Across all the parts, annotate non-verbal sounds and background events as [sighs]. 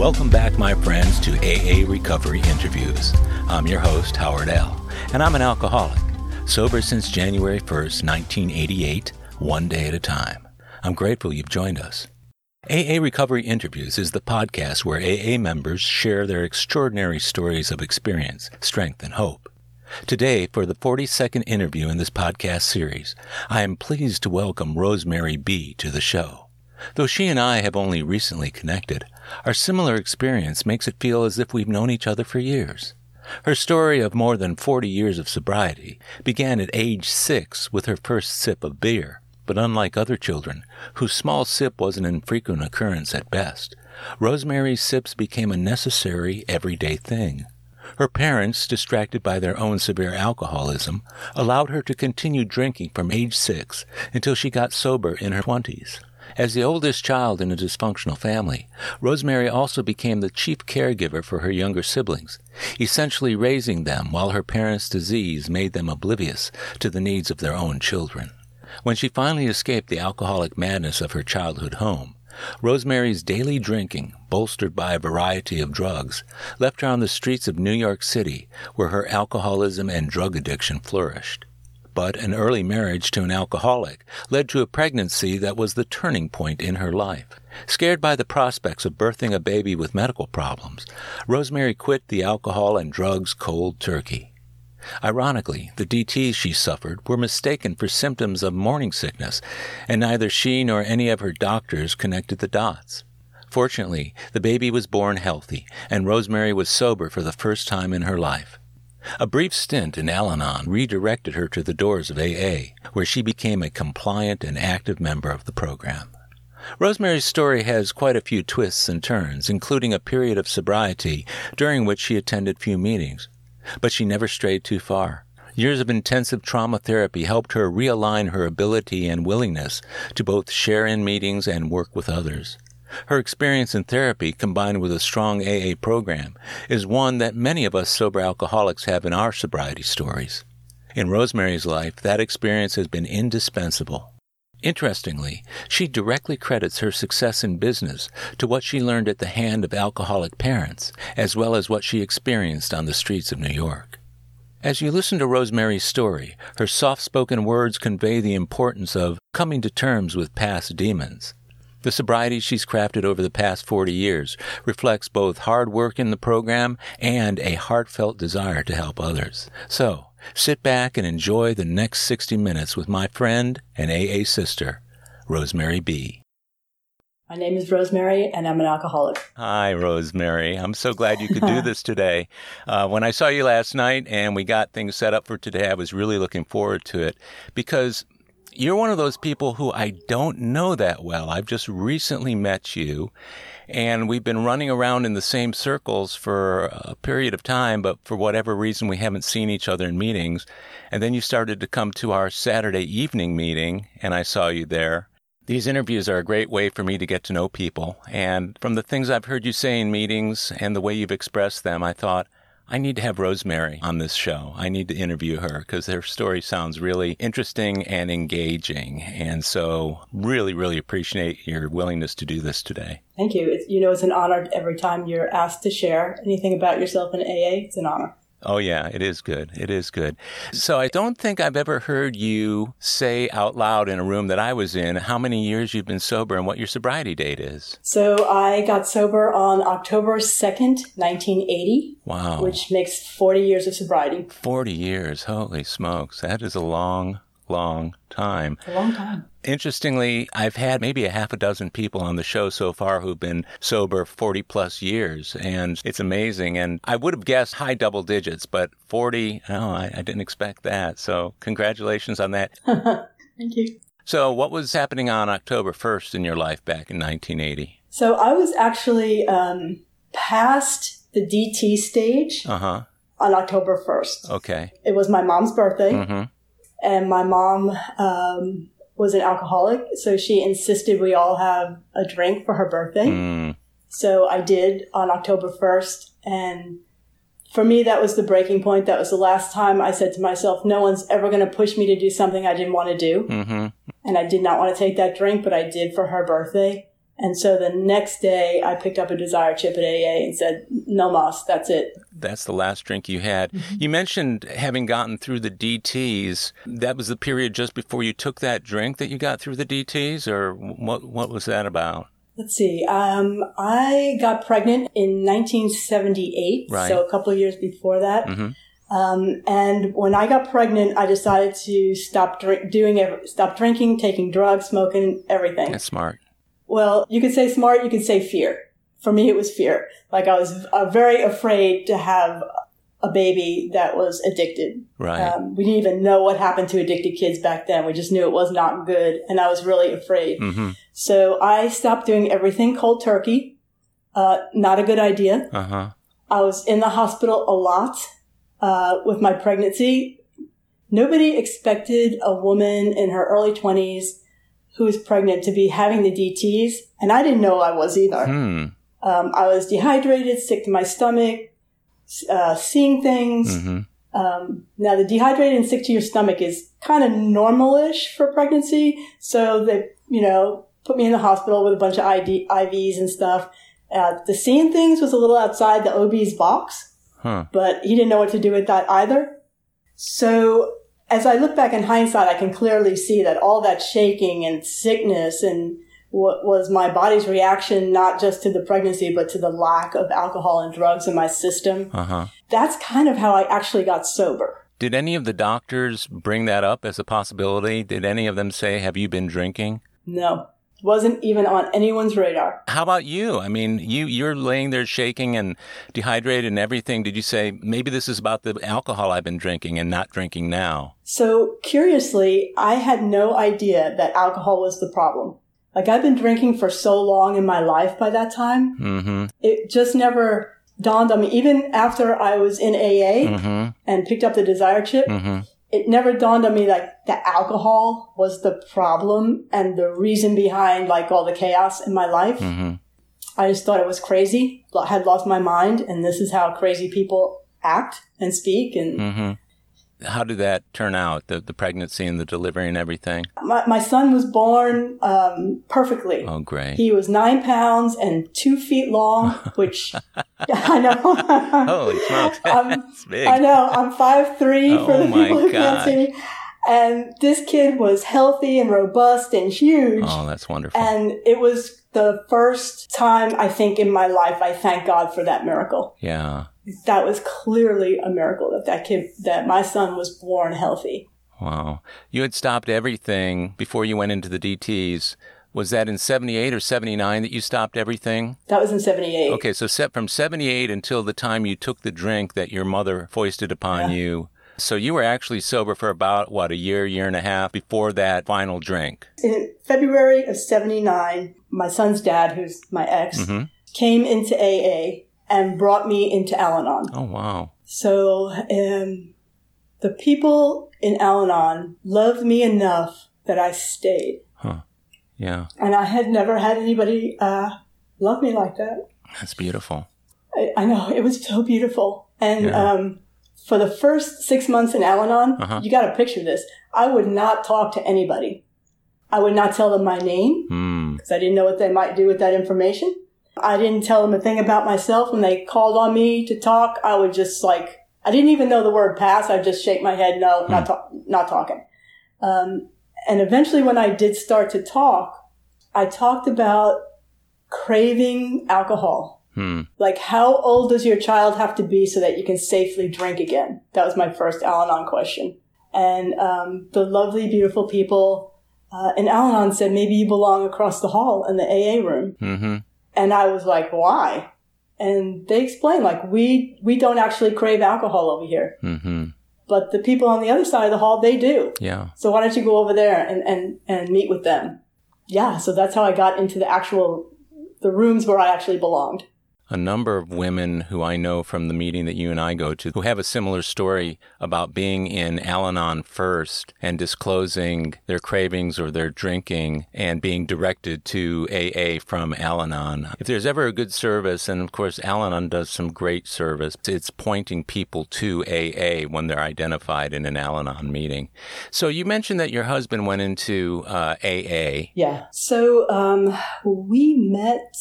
Welcome back, my friends, to AA Recovery Interviews. I'm your host, Howard L., and I'm an alcoholic, sober since January 1st, 1988, one day at a time. I'm grateful you've joined us. AA Recovery Interviews is the podcast where AA members share their extraordinary stories of experience, strength, and hope. Today, for the 42nd interview in this podcast series, I am pleased to welcome Rosemary B. to the show. Though she and I have only recently connected, our similar experience makes it feel as if we've known each other for years. Her story of more than 40 years of sobriety began at age six with her first sip of beer. But unlike other children, whose small sip was an infrequent occurrence at best, Rosemary's sips became a necessary, everyday thing. Her parents, distracted by their own severe alcoholism, allowed her to continue drinking from age six until she got sober in her twenties. As the oldest child in a dysfunctional family, Rosemary also became the chief caregiver for her younger siblings, essentially raising them while her parents' disease made them oblivious to the needs of their own children. When she finally escaped the alcoholic madness of her childhood home, Rosemary's daily drinking, bolstered by a variety of drugs, left her on the streets of New York City, where her alcoholism and drug addiction flourished but an early marriage to an alcoholic led to a pregnancy that was the turning point in her life. Scared by the prospects of birthing a baby with medical problems, Rosemary quit the alcohol and drugs cold turkey. Ironically, the DTs she suffered were mistaken for symptoms of morning sickness, and neither she nor any of her doctors connected the dots. Fortunately, the baby was born healthy, and Rosemary was sober for the first time in her life. A brief stint in Al Anon redirected her to the doors of AA, where she became a compliant and active member of the program. Rosemary's story has quite a few twists and turns, including a period of sobriety during which she attended few meetings. But she never strayed too far. Years of intensive trauma therapy helped her realign her ability and willingness to both share in meetings and work with others. Her experience in therapy, combined with a strong AA program, is one that many of us sober alcoholics have in our sobriety stories. In Rosemary's life, that experience has been indispensable. Interestingly, she directly credits her success in business to what she learned at the hand of alcoholic parents, as well as what she experienced on the streets of New York. As you listen to Rosemary's story, her soft spoken words convey the importance of coming to terms with past demons the sobriety she's crafted over the past 40 years reflects both hard work in the program and a heartfelt desire to help others. So, sit back and enjoy the next 60 minutes with my friend and AA sister, Rosemary B. My name is Rosemary, and I'm an alcoholic. Hi, Rosemary. I'm so glad you could do [laughs] this today. Uh, when I saw you last night and we got things set up for today, I was really looking forward to it because you're one of those people who I don't know that well. I've just recently met you and we've been running around in the same circles for a period of time, but for whatever reason, we haven't seen each other in meetings. And then you started to come to our Saturday evening meeting and I saw you there. These interviews are a great way for me to get to know people. And from the things I've heard you say in meetings and the way you've expressed them, I thought, I need to have Rosemary on this show. I need to interview her because her story sounds really interesting and engaging. And so, really, really appreciate your willingness to do this today. Thank you. It's, you know, it's an honor every time you're asked to share anything about yourself in AA. It's an honor. Oh, yeah, it is good. It is good. So I don't think I've ever heard you say out loud in a room that I was in how many years you've been sober and what your sobriety date is. So I got sober on October 2nd, 1980. Wow. Which makes 40 years of sobriety. 40 years. Holy smokes. That is a long, long time. A long time. Interestingly, I've had maybe a half a dozen people on the show so far who've been sober 40 plus years, and it's amazing. And I would have guessed high double digits, but 40, no, I, I didn't expect that. So, congratulations on that. [laughs] Thank you. So, what was happening on October 1st in your life back in 1980? So, I was actually um, past the DT stage uh-huh. on October 1st. Okay. It was my mom's birthday. Mm-hmm. And my mom um, was an alcoholic, so she insisted we all have a drink for her birthday. Mm. So I did on October 1st. And for me, that was the breaking point. That was the last time I said to myself, no one's ever going to push me to do something I didn't want to do. Mm-hmm. And I did not want to take that drink, but I did for her birthday. And so the next day, I picked up a desire chip at AA and said, "No mas, that's it." That's the last drink you had. Mm-hmm. You mentioned having gotten through the DTS. That was the period just before you took that drink that you got through the DTS, or what? What was that about? Let's see. Um, I got pregnant in 1978, right. so a couple of years before that. Mm-hmm. Um, and when I got pregnant, I decided to stop drink, doing stop drinking, taking drugs, smoking, everything. That's smart. Well, you could say smart, you could say fear. For me, it was fear. Like I was uh, very afraid to have a baby that was addicted. Right. Um, we didn't even know what happened to addicted kids back then. We just knew it was not good, and I was really afraid. Mm-hmm. So I stopped doing everything cold turkey. Uh, not a good idea. Uh-huh. I was in the hospital a lot uh, with my pregnancy. Nobody expected a woman in her early 20s who was pregnant to be having the DTs, and I didn't know I was either. Hmm. Um, I was dehydrated, sick to my stomach, uh, seeing things. Mm-hmm. Um, now, the dehydrated and sick to your stomach is kind of normalish for pregnancy. So they, you know, put me in the hospital with a bunch of ID, IVs and stuff. Uh, the seeing things was a little outside the OB's box. Huh. But he didn't know what to do with that either. So as I look back in hindsight, I can clearly see that all that shaking and sickness and what was my body's reaction, not just to the pregnancy, but to the lack of alcohol and drugs in my system. Uh-huh. That's kind of how I actually got sober. Did any of the doctors bring that up as a possibility? Did any of them say, have you been drinking? No wasn't even on anyone's radar. How about you? I mean, you you're laying there shaking and dehydrated and everything. Did you say maybe this is about the alcohol I've been drinking and not drinking now? So curiously, I had no idea that alcohol was the problem. Like I've been drinking for so long in my life by that time, mm-hmm. it just never dawned on me. Even after I was in AA mm-hmm. and picked up the Desire Chip, mm-hmm it never dawned on me like that alcohol was the problem and the reason behind like all the chaos in my life. Mm-hmm. I just thought it was crazy. I had lost my mind, and this is how crazy people act and speak. And mm-hmm. How did that turn out? The the pregnancy and the delivery and everything. My my son was born um, perfectly. Oh, great! He was nine pounds and two feet long, [laughs] which [laughs] I know. Holy smokes! [laughs] That's big. I know. I'm five three oh, for the people who can't see. And this kid was healthy and robust and huge. Oh, that's wonderful. And it was the first time I think in my life I thank God for that miracle. Yeah that was clearly a miracle that that kid, that my son was born healthy. Wow. You had stopped everything before you went into the DTs. Was that in 78 or 79 that you stopped everything? That was in 78. Okay, so set from 78 until the time you took the drink that your mother foisted upon yeah. you. So you were actually sober for about, what, a year, year and a half before that final drink? In February of 79, my son's dad, who's my ex, mm-hmm. came into AA and brought me into Al Anon. Oh, wow. So um, the people in Al Anon loved me enough that I stayed. Huh. Yeah. And I had never had anybody uh, love me like that. That's beautiful. I, I know. It was so beautiful. And yeah. um, for the first six months in Al Anon, uh-huh. you got to picture this. I would not talk to anybody. I would not tell them my name because hmm. mm. I didn't know what they might do with that information. I didn't tell them a thing about myself. When they called on me to talk, I would just like, I didn't even know the word pass. I'd just shake my head, no, hmm. not, ta- not talking. Um, and eventually when I did start to talk, I talked about craving alcohol. Hmm. Like, how old does your child have to be so that you can safely drink again? That was my first Al Anon question. And um, the lovely, beautiful people uh, in Al Anon said, maybe you belong across the hall in the AA room. Mm-hmm. And I was like, why? And they explained, like, we, we don't actually crave alcohol over here. Mm-hmm. But the people on the other side of the hall, they do. Yeah. So why don't you go over there and, and, and meet with them? Yeah. So that's how I got into the actual, the rooms where I actually belonged. A number of women who I know from the meeting that you and I go to who have a similar story about being in Al Anon first and disclosing their cravings or their drinking and being directed to AA from Al Anon. If there's ever a good service, and of course Al Anon does some great service, it's pointing people to AA when they're identified in an Al Anon meeting. So you mentioned that your husband went into uh, AA. Yeah. So um, we met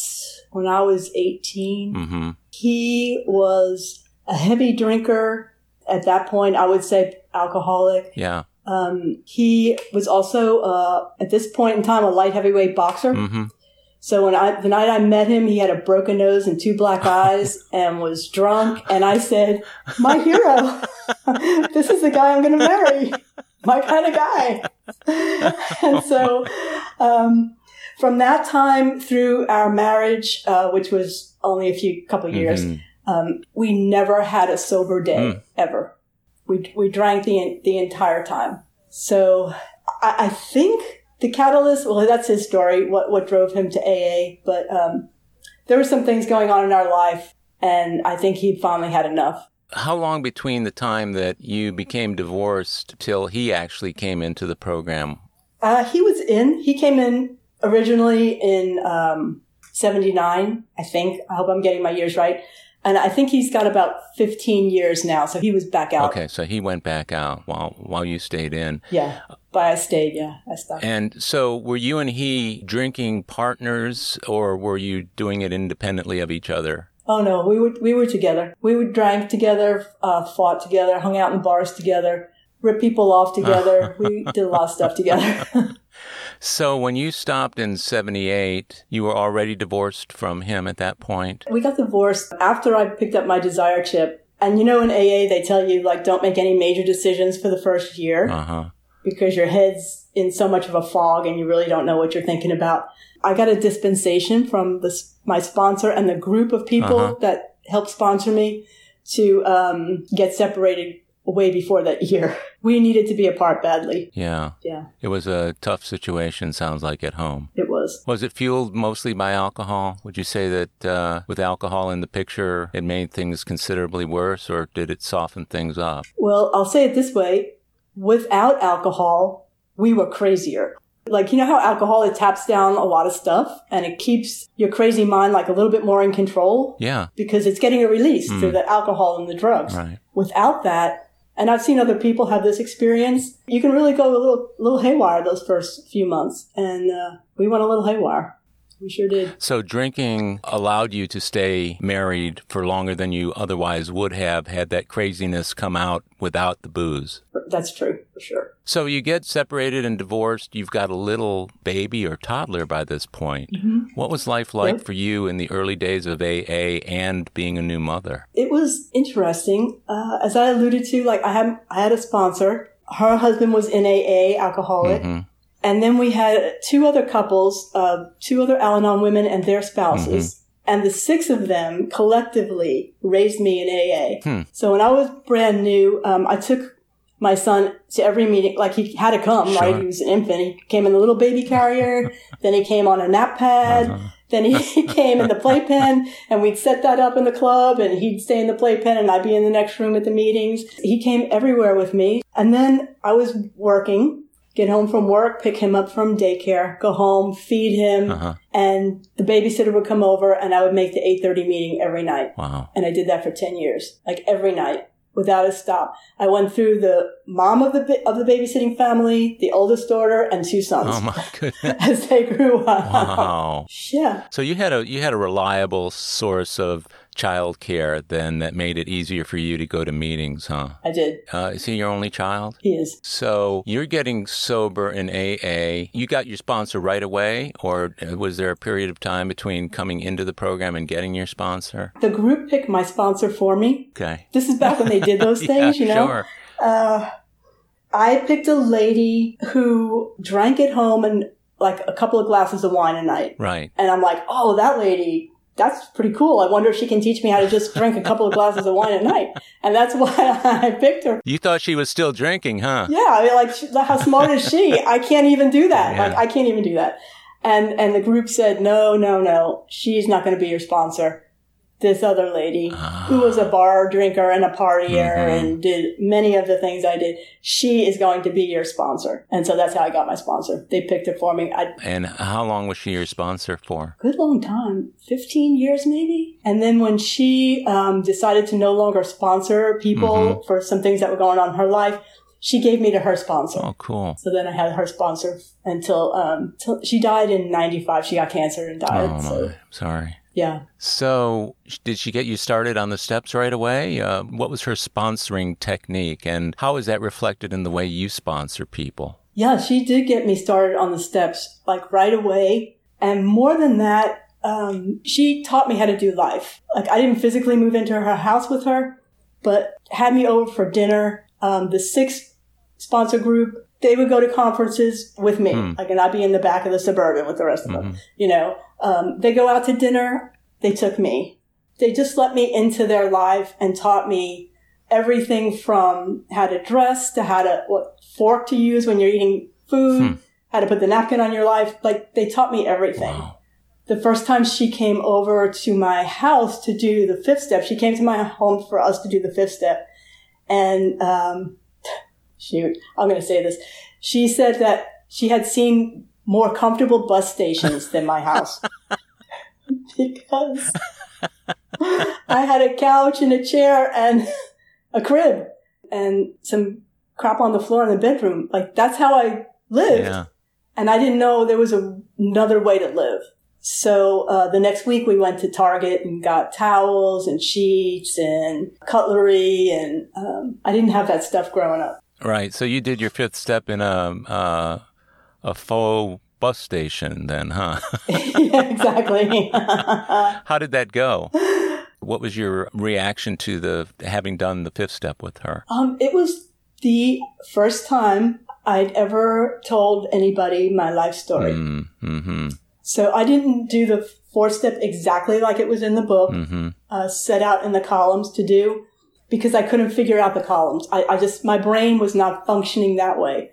when I was 18. Mm-hmm. He was a heavy drinker. At that point, I would say alcoholic. Yeah. Um, he was also, uh, at this point in time, a light heavyweight boxer. Mm-hmm. So when I, the night I met him, he had a broken nose and two black [laughs] eyes and was drunk. And I said, my hero, [laughs] this is the guy I'm going to marry. My kind of guy. [laughs] and so, um, from that time through our marriage, uh, which was only a few couple years, mm-hmm. um, we never had a sober day mm. ever. We we drank the the entire time. So I, I, think the catalyst. Well, that's his story. What what drove him to AA, but um, there were some things going on in our life, and I think he finally had enough. How long between the time that you became divorced till he actually came into the program? Uh, he was in. He came in originally in um, 79, I think. I hope I'm getting my years right. And I think he's got about 15 years now. So he was back out. Okay. So he went back out while, while you stayed in. Yeah. But I stayed. Yeah. I stopped. And so were you and he drinking partners or were you doing it independently of each other? Oh no, we were, we were together. We would drank together, uh, fought together, hung out in bars together, ripped people off together. [laughs] we did a lot of stuff together. [laughs] So when you stopped in 78, you were already divorced from him at that point? We got divorced after I picked up my desire chip. And you know, in AA, they tell you, like, don't make any major decisions for the first year. Uh-huh. Because your head's in so much of a fog and you really don't know what you're thinking about. I got a dispensation from the, my sponsor and the group of people uh-huh. that helped sponsor me to um, get separated way before that year. [laughs] We needed to be apart badly. Yeah. Yeah. It was a tough situation, sounds like, at home. It was. Was it fueled mostly by alcohol? Would you say that uh, with alcohol in the picture, it made things considerably worse, or did it soften things up? Well, I'll say it this way without alcohol, we were crazier. Like, you know how alcohol, it taps down a lot of stuff and it keeps your crazy mind like a little bit more in control? Yeah. Because it's getting a release mm. through the alcohol and the drugs. Right. Without that, and I've seen other people have this experience. You can really go a little, little haywire those first few months. And uh, we went a little haywire. We sure did. So drinking allowed you to stay married for longer than you otherwise would have had that craziness come out without the booze. That's true, for sure. So you get separated and divorced. You've got a little baby or toddler by this point. Mm-hmm. What was life like for you in the early days of AA and being a new mother? It was interesting. Uh, as I alluded to, like I had, I had a sponsor. Her husband was in AA, alcoholic. Mm-hmm. And then we had two other couples, uh, two other Al Anon women and their spouses. Mm-hmm. And the six of them collectively raised me in AA. Hmm. So when I was brand new, um, I took my son to every meeting. Like he had to come, sure. right? He was an infant. He came in the little baby carrier. [laughs] then he came on a nap pad. Uh-huh. Then he [laughs] came in the playpen and we'd set that up in the club and he'd stay in the playpen and I'd be in the next room at the meetings. He came everywhere with me. And then I was working get home from work, pick him up from daycare, go home, feed him, uh-huh. and the babysitter would come over and I would make the 8:30 meeting every night. Wow. And I did that for 10 years, like every night without a stop. I went through the mom of the of the babysitting family, the oldest daughter, and two sons. Oh my [laughs] goodness! as they grew up. Wow. [laughs] yeah. So you had a you had a reliable source of childcare then that made it easier for you to go to meetings, huh? I did. Uh, is he your only child? He is. So you're getting sober in AA. You got your sponsor right away, or was there a period of time between coming into the program and getting your sponsor? The group picked my sponsor for me. Okay. This is back when they did those [laughs] things, yeah, you know? Sure. Uh, I picked a lady who drank at home and like a couple of glasses of wine a night. Right. And I'm like, oh, that lady that's pretty cool. I wonder if she can teach me how to just drink a couple of glasses of wine at night. And that's why [laughs] I picked her. You thought she was still drinking, huh? Yeah. I mean, like, how smart is she? I can't even do that. Yeah. Like, I can't even do that. And, and the group said, no, no, no, she's not going to be your sponsor. This other lady who was a bar drinker and a partier Mm-hmm. and did many of the things I did. She is going to be your sponsor. And so that's how I got my sponsor. They picked it for me. I, And how long was she your sponsor for? good long time 15 years maybe and then when she um, decided to no longer sponsor people Mm-hmm. for some things that were going on in her life she gave me to her sponsor Oh, cool. so then i had her sponsor until um, till she died in 95 she got cancer and died Oh, so my. Sorry. Yeah. So, did she get you started on the steps right away? Uh, what was her sponsoring technique, and how is that reflected in the way you sponsor people? yeah she did get me started on the steps like right away. And more than that um, she taught me how to do life. Like i didn't physically move into her house with her but had me over for dinner. Um, the six sponsor group they would go to conferences with me. Like and i'd be in the back of the suburban with the rest of them you know um, they go out to dinner they took me they just let me into their life and taught me everything from how to dress to how to what fork to use when you're eating food, how to put the napkin on your life. Like they taught me everything. The first time she came over to my house to do the fifth step, she came to my home for us to do the fifth step. And, um, [sighs] shoot, I'm going to say this. She said that she had seen more comfortable bus stations than my house [laughs] because I had a couch and a chair and a crib and some crap on the floor in the bedroom. Like that's how I lived. Yeah. And I didn't know there was a, another way to live. So uh, the next week we went to Target and got towels and sheets and cutlery, and um, I didn't have that stuff growing up. Right. So you did your fifth step in a uh, a faux bus station, then, huh? [laughs] [laughs] yeah, exactly. [laughs] how did that go? What was your reaction to the having done the fifth step with her? um, it was the first time I'd ever told anybody my life story. Mm-hmm. So I didn't do the fourth step exactly like it was in the book, Mm-hmm. uh, set out in the columns to do, because I couldn't figure out the columns. I, I just, my brain was not functioning that way.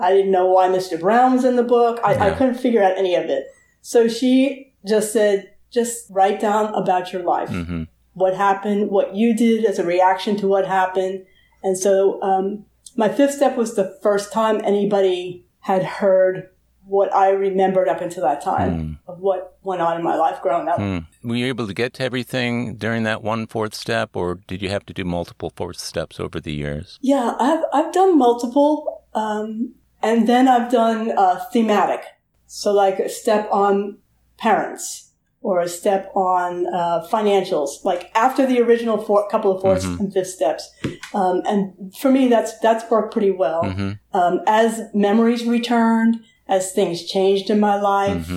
I didn't know why Mr. Brown was in the book. I, I couldn't figure out any of it. So she just said, just write down about your life. Mm-hmm. What happened, what you did as a reaction to what happened. And so, um, my fifth step was the first time anybody had heard what I remembered up until that time of what went on in my life growing up. Mm. Were you able to get to everything during that one fourth step, or did you have to do multiple fourth steps over the years? Yeah, I've I've done multiple, um, and then I've done uh, thematic. So like a step on parents or a step on uh, financials. Like after the original four, couple of 4th and fifth steps, um, and for me that's that's worked pretty well. Um, as memories returned, as things changed in my life,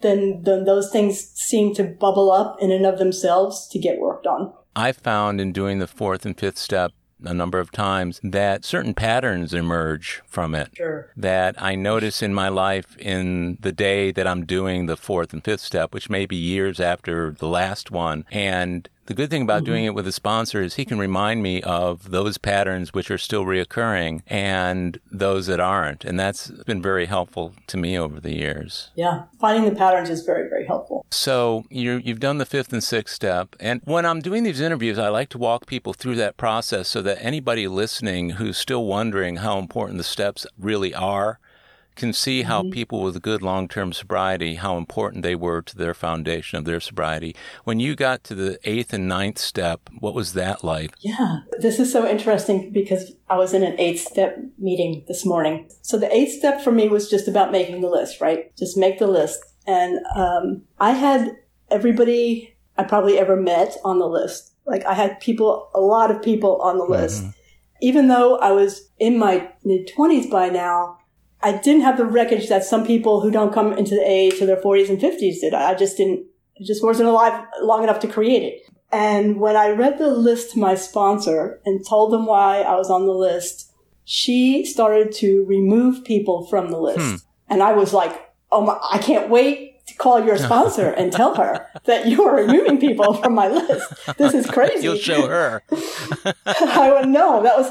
then then those things seem to bubble up in and of themselves to get worked on. I found in doing the fourth and fifth step a number of times that certain patterns emerge from it. Sure. That I notice in my life in the day that I'm doing the fourth and fifth step, which may be years after the last one. And the good thing about doing mm-hmm. it with a sponsor is he can remind me of those patterns which are still reoccurring and those that aren't. And that's been very helpful to me over the years. Yeah, finding the patterns is very very helpful. So you you've done the fifth and sixth step, and when I'm doing these interviews, I like to walk people through that process so that anybody listening who's still wondering how important the steps really are can see how people with good long-term sobriety how important they were to their foundation of their sobriety. When you got to the eighth and ninth step, what was that like? Yeah, this is so interesting because I was in an eight step meeting this morning. So the eighth step for me was just about making the list, right? Just make the list. And um, I had everybody I probably ever met on the list. Like I had people, a lot of people on the list. Even though I was in my mid 20s by now, I didn't have the wreckage that some people who don't come into the AA to their 40s and 50s did. I just didn't, I just wasn't alive long enough to create it. And when I read the list to my sponsor and told them why I was on the list, she started to remove people from the list. Hmm. And I was like, oh my, I can't wait to call your [laughs] sponsor and tell her that you are removing people from my list. This is [laughs] crazy. You'll show her. [laughs] I would know. That was,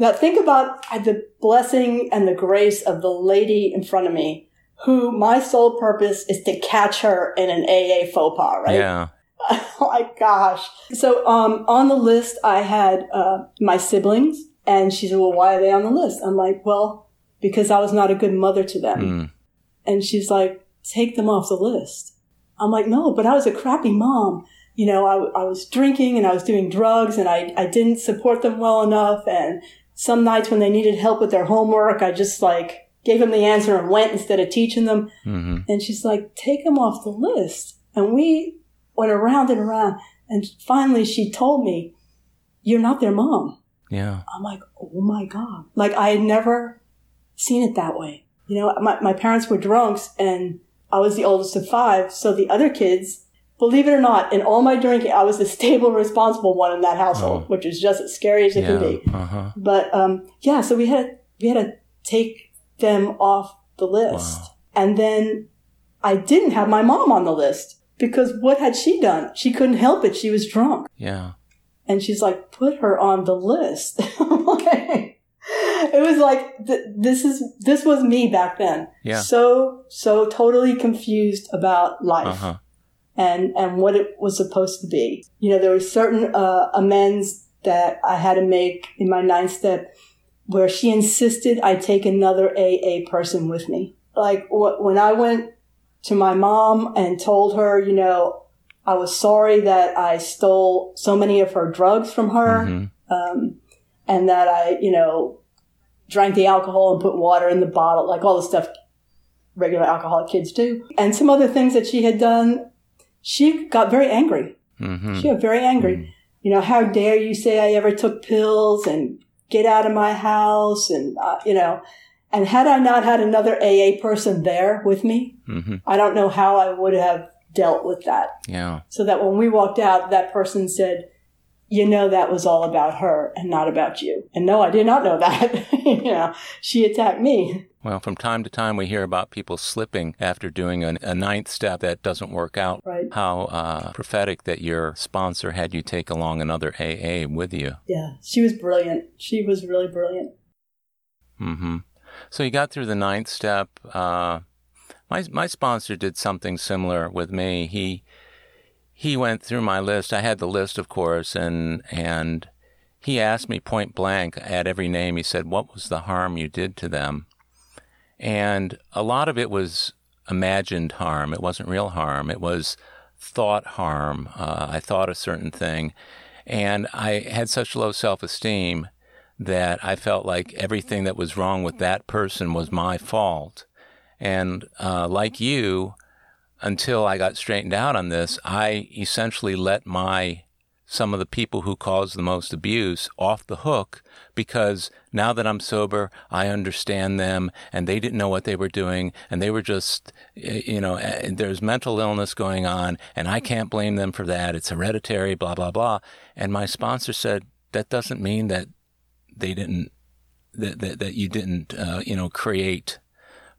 now think about the blessing and the grace of the lady in front of me who my sole purpose is to catch her in an AA faux pas, right? Yeah. [laughs] oh my gosh. So um, on the list, I had uh, my siblings, and she said, "Well, why are they on the list?" I'm like, "Well, because I was not a good mother to them." Mm. And she's like, "Take them off the list." I'm like, "No, but I was a crappy mom." You know, I, I was drinking and I was doing drugs and I, I didn't support them well enough. And some nights when they needed help with their homework, I just like gave them the answer and went instead of teaching them. Mm-hmm. And she's like, take them off the list. And we went around and around. And finally she told me, you're not their mom. Yeah. I'm like, oh my God. Like I had never seen it that way. You know, my, my parents were drunks and I was the oldest of five. So the other kids, believe it or not, in all my drinking, I was the [laughs] stable, responsible one in that household, oh. which is just as scary as it yeah. can be. Uh-huh. But, um, yeah, so we had, we had to take them off the list. Wow. And then I didn't have my mom on the list because what had she done? She couldn't help it. She was drunk. Yeah. And she's like, put her on the list. [laughs] okay. It was like, th- this is, this was me back then. Yeah. So, so totally confused about life. Uh-huh. And, and what it was supposed to be. You know, there were certain, uh, amends that I had to make in my ninth step where she insisted I take another AA person with me. Like wh- when I went to my mom and told her, you know, I was sorry that I stole so many of her drugs from her, mm-hmm. um, and that I, you know, drank the alcohol and put water in the bottle, like all the stuff regular alcoholic kids do, and some other things that she had done. She got very angry. Mm-hmm. She got very angry. Mm-hmm. You know, how dare you say I ever took pills and get out of my house and, uh, you know, and had I not had another AA person there with me, mm-hmm. I don't know how I would have dealt with that. Yeah. So that when we walked out, that person said, you know, that was all about her and not about you. And no, I did not know that. [laughs] you know, she attacked me. Well, from time to time, we hear about people slipping after doing a, a ninth step that doesn't work out. Right. How uh, prophetic that your sponsor had you take along another AA with you. Yeah, she was brilliant. She was really brilliant. Mm-hmm. So you got through the ninth step. Uh, my my sponsor did something similar with me. He he went through my list. I had the list, of course, and and he asked me point blank at every name. He said, "What was the harm you did to them?" And a lot of it was imagined harm. It wasn't real harm. It was thought harm. Uh, I thought a certain thing. And I had such low self esteem that I felt like everything that was wrong with that person was my fault. And uh, like you, until I got straightened out on this, I essentially let my some of the people who caused the most abuse off the hook because now that I'm sober, I understand them and they didn't know what they were doing and they were just, you know, there's mental illness going on and I can't blame them for that. It's hereditary, blah, blah, blah. And my sponsor said, that doesn't mean that they didn't, that, that, that you didn't, uh, you know, create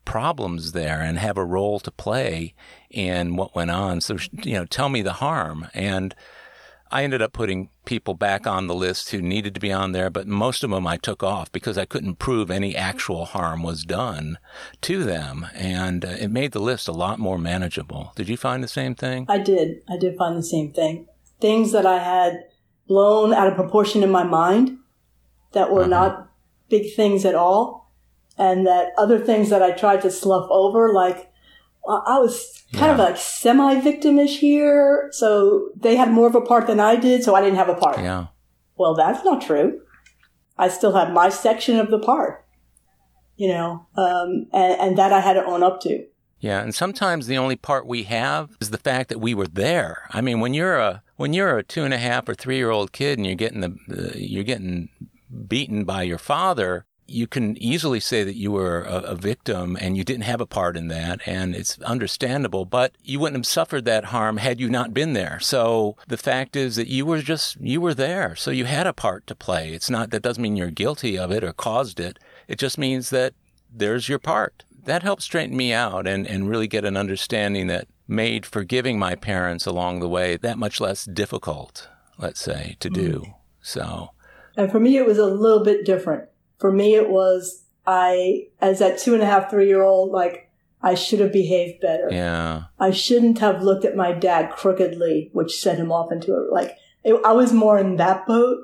problems there and have a role to play in what went on. So, you know, tell me the harm. And, I ended up putting people back on the list who needed to be on there, but most of them I took off because I couldn't prove any actual harm was done to them. And uh, it made the list a lot more manageable. Did you find the same thing? I did. I did find the same thing. Things that I had blown out of proportion in my mind that were uh-huh. not big things at all. And that other things that I tried to slough over, like I was kind yeah. of like semi victimish here. So they had more of a part than I did, so I didn't have a part. Yeah. Well, that's not true. I still have my section of the part, you know, um, and, and that I had to own up to. Yeah, and sometimes the only part we have is the fact that we were there. I mean, when you're a when you're a two and a half or three year old kid and you're getting the, the you're getting beaten by your father, you can easily say that you were a, a, victim and you didn't have a part in that, and it's understandable, but you wouldn't have suffered that harm had you not been there. So the fact is that you were just, you were there. So you had a part to play. It's not, that doesn't mean you're guilty of it or caused it. It just means that there's your part. That helped straighten me out and, and really get an understanding that made forgiving my parents along the way that much less difficult, let's say, to do. Mm. So. And for me, it was a little bit different for me, it was I, as that two and a half, three year old, like I should have behaved better. Yeah. I shouldn't have looked at my dad crookedly, which sent him off into a, like, it, I was more in that boat,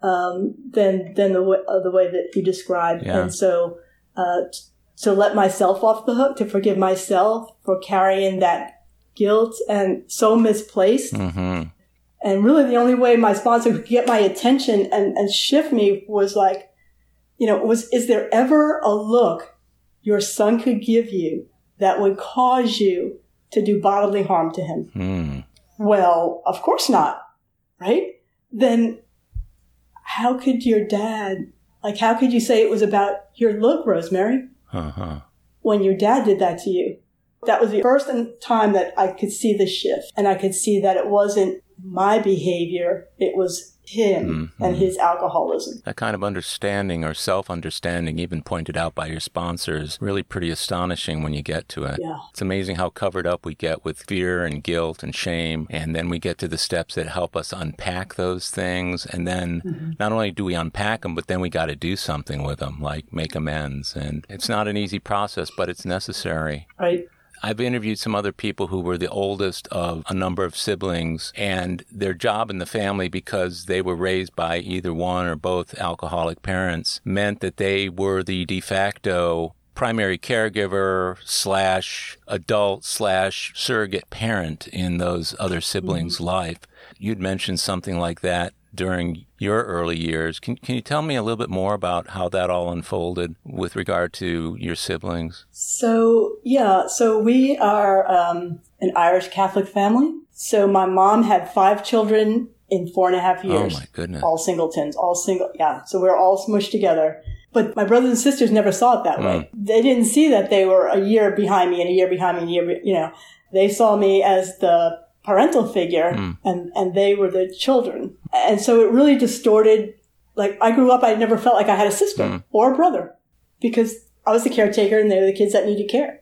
um, than, than the way, uh, the way that you described. Yeah. And so, uh, to let myself off the hook, to forgive myself for carrying that guilt and so misplaced. Mm-hmm. And really the only way my sponsor could get my attention and, and shift me was like, you know, was, is there ever a look your son could give you that would cause you to do bodily harm to him? Mm. Well, of course not, right? Then how could your dad, like, how could you say it was about your look, Rosemary, Uh-huh. when your dad did that to you? That was the first time that I could see the shift and I could see that it wasn't my behavior. It was him Mhm. and his alcoholism. That kind of understanding or self-understanding, even pointed out by your sponsor, is really pretty astonishing when you get to it. Yeah. It's amazing how covered up we get with fear and guilt and shame. And then we get to the steps that help us unpack those things. And then Mm-hmm. not only do we unpack them, but then we got to do something with them, like make amends. And it's not an easy process, but it's necessary. Right. I've interviewed some other people who were the oldest of a number of siblings, and their job in the family, because they were raised by either one or both alcoholic parents, meant that they were the de facto primary caregiver slash adult slash surrogate parent in those other siblings' mm-hmm. life. You'd mentioned something like that during your early years. Can, can you tell me a little bit more about how that all unfolded with regard to your siblings? So, yeah, so we are um, an Irish Catholic family. So my mom had five children in four and a half years. Oh my goodness. All singletons, all single, yeah. So we're all smushed together. But my brothers and sisters never saw it that way. They didn't see that they were a year behind me and a year behind me and a year, be- you know, they saw me as the parental figure hmm. and, and they were the children. And so it really distorted, like I grew up, I never felt like I had a sister hmm. or a brother because I was the caretaker and they were the kids that needed care.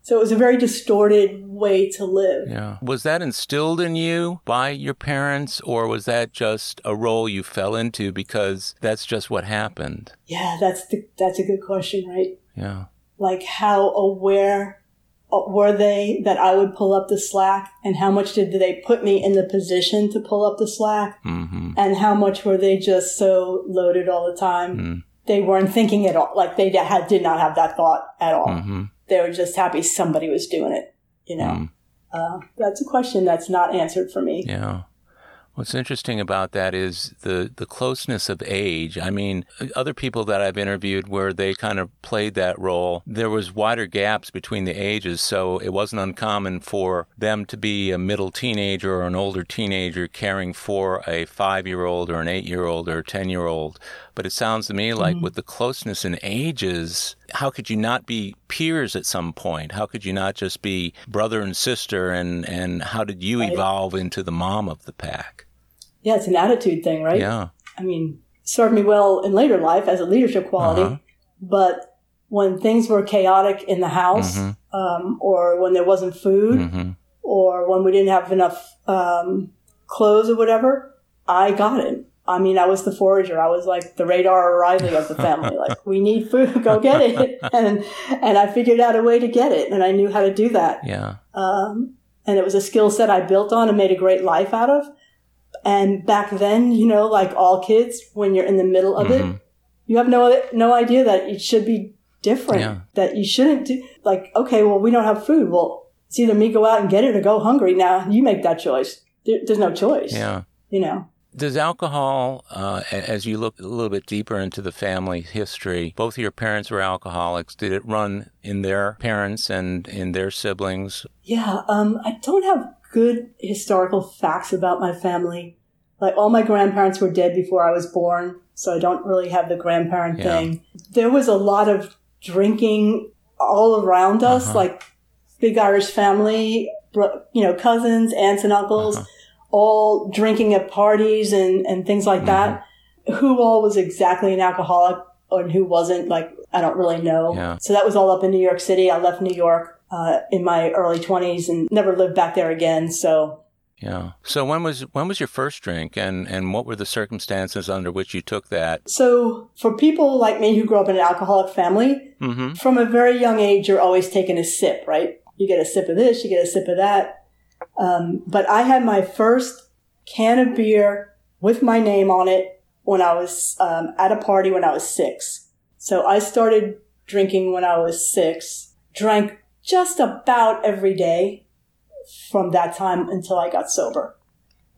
So it was a very distorted way to live. Yeah. Was that instilled in you by your parents, or was that just a role you fell into because that's just what happened? Yeah, that's the, that's a good question, right? Yeah. Like how aware were they that I would pull up the slack and how much did they put me in the position to pull up the slack Mm-hmm. and how much were they just so loaded all the time? Mm. They weren't thinking at all. Like they had, did not have that thought at all. Mm-hmm. They were just happy somebody was doing it, you know? Mm. Uh, that's a question that's not answered for me. Yeah. What's interesting about that is the, the closeness of age. I mean, other people that I've interviewed where they kind of played that role, there was wider gaps between the ages, so it wasn't uncommon for them to be a middle teenager or an older teenager caring for a five-year-old or an eight-year-old or a ten-year-old. But it sounds to me like mm-hmm. with the closeness in ages, how could you not be peers at some point? How could you not just be brother and sister? And, and how did you evolve into the mom of the pack? Yeah, it's an attitude thing, right? Yeah. I mean, served me well in later life as a leadership quality, Uh-huh. but when things were chaotic in the house, Mm-hmm. um, or when there wasn't food, hmm or when we didn't have enough um, clothes or whatever, I got it. I mean, I was the forager. I was like the radar O'Reilly of the family. [laughs] like, we need food, go get it, [laughs] and and I figured out a way to get it, and I knew how to do that. Yeah. Um, and it was a skill set I built on and made a great life out of. And back then, you know, like all kids, when you're in the middle of Mhm. it, you have no no idea that it should be different. Yeah. That you shouldn't do like, okay, well, we don't have food. Well, it's either me go out and get it or go hungry. Now you make that choice. There, there's no choice. Yeah. You know. Does alcohol, uh, as you look a little bit deeper into the family history, both of your parents were alcoholics. Did it run in their parents and in their siblings? Yeah, um, I don't have good historical facts about my family. Like all my grandparents were dead before I was born, so I don't really have the grandparent Yeah. thing. There was a lot of drinking all around us, Uh-huh. like big Irish family, you know, cousins, aunts and uncles, Uh-huh. all drinking at parties and, and things like that. Mm-hmm. Who all was exactly an alcoholic and who wasn't, like, I don't really know. Yeah. So that was all up in New York City. I left New York uh, in my early 20s and never lived back there again. So Yeah. So when was when was your first drink, and and what were the circumstances under which you took that? So for people like me who grew up in an alcoholic family, mm-hmm. from a very young age, you're always taking a sip, right? You get a sip of this, you get a sip of that. Um, but I had my first can of beer with my name on it when I was um, at a party when I was six. So I started drinking when I was six. Drank just about every day from that time until I got sober.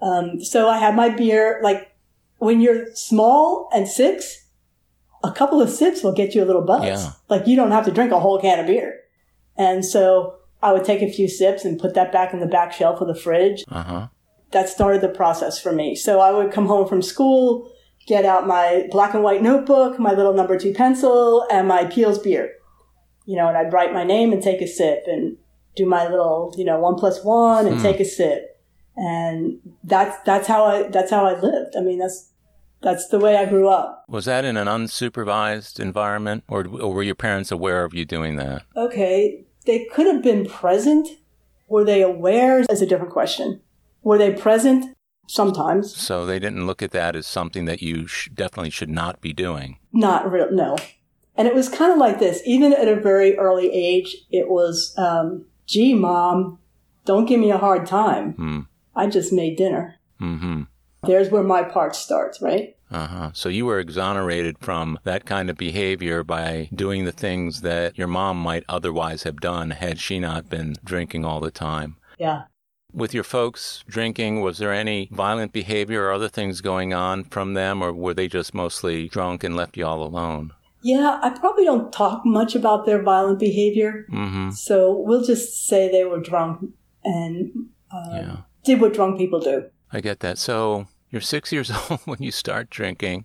Um, so I had my beer, like when you're small and six, a couple of sips will get you a little buzz. Yeah. Like you don't have to drink a whole can of beer. And so I would take a few sips and put that back in the back shelf of the fridge. Uh-huh. That started the process for me. So I would come home from school, get out my black and white notebook, my little number two pencil, and my Piels beer. You know, and I'd write my name and take a sip and do my little, you know, one plus one and hmm. take a sip. And that's, that's how I, that's how I lived. I mean, that's, that's the way I grew up. Was that in an unsupervised environment or, or were your parents aware of you doing that? Okay. They could have been present. Were they aware is a different question. Were they present? Sometimes. So they didn't look at that as something that you sh- definitely should not be doing. Not real, no. And it was kind of like this. Even at a very early age, it was um, gee, mom, don't give me a hard time. Hmm. I just made dinner. Mm-hmm. There's where my part starts, right? Uh-huh. So you were exonerated from that kind of behavior by doing the things that your mom might otherwise have done had she not been drinking all the time. Yeah. With your folks drinking, was there any violent behavior or other things going on from them, or were they just mostly drunk and left you all alone? Yeah, I probably don't talk much about their violent behavior. Mm-hmm. So we'll just say they were drunk and uh, yeah. did what drunk people do. I get that. So you're six [laughs] years old when you start drinking.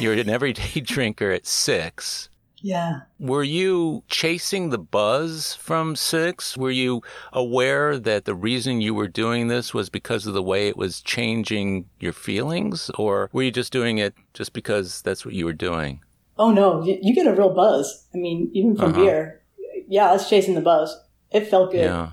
You're an everyday [laughs] drinker at six. Yeah. Were you chasing the buzz from six? Were you aware that the reason you were doing this was because of the way it was changing your feelings? Or were you just doing it just because that's what you were doing? Oh no, you, get a real buzz. I mean, even from uh-huh. beer. Yeah, I was chasing the buzz. It felt good. Yeah.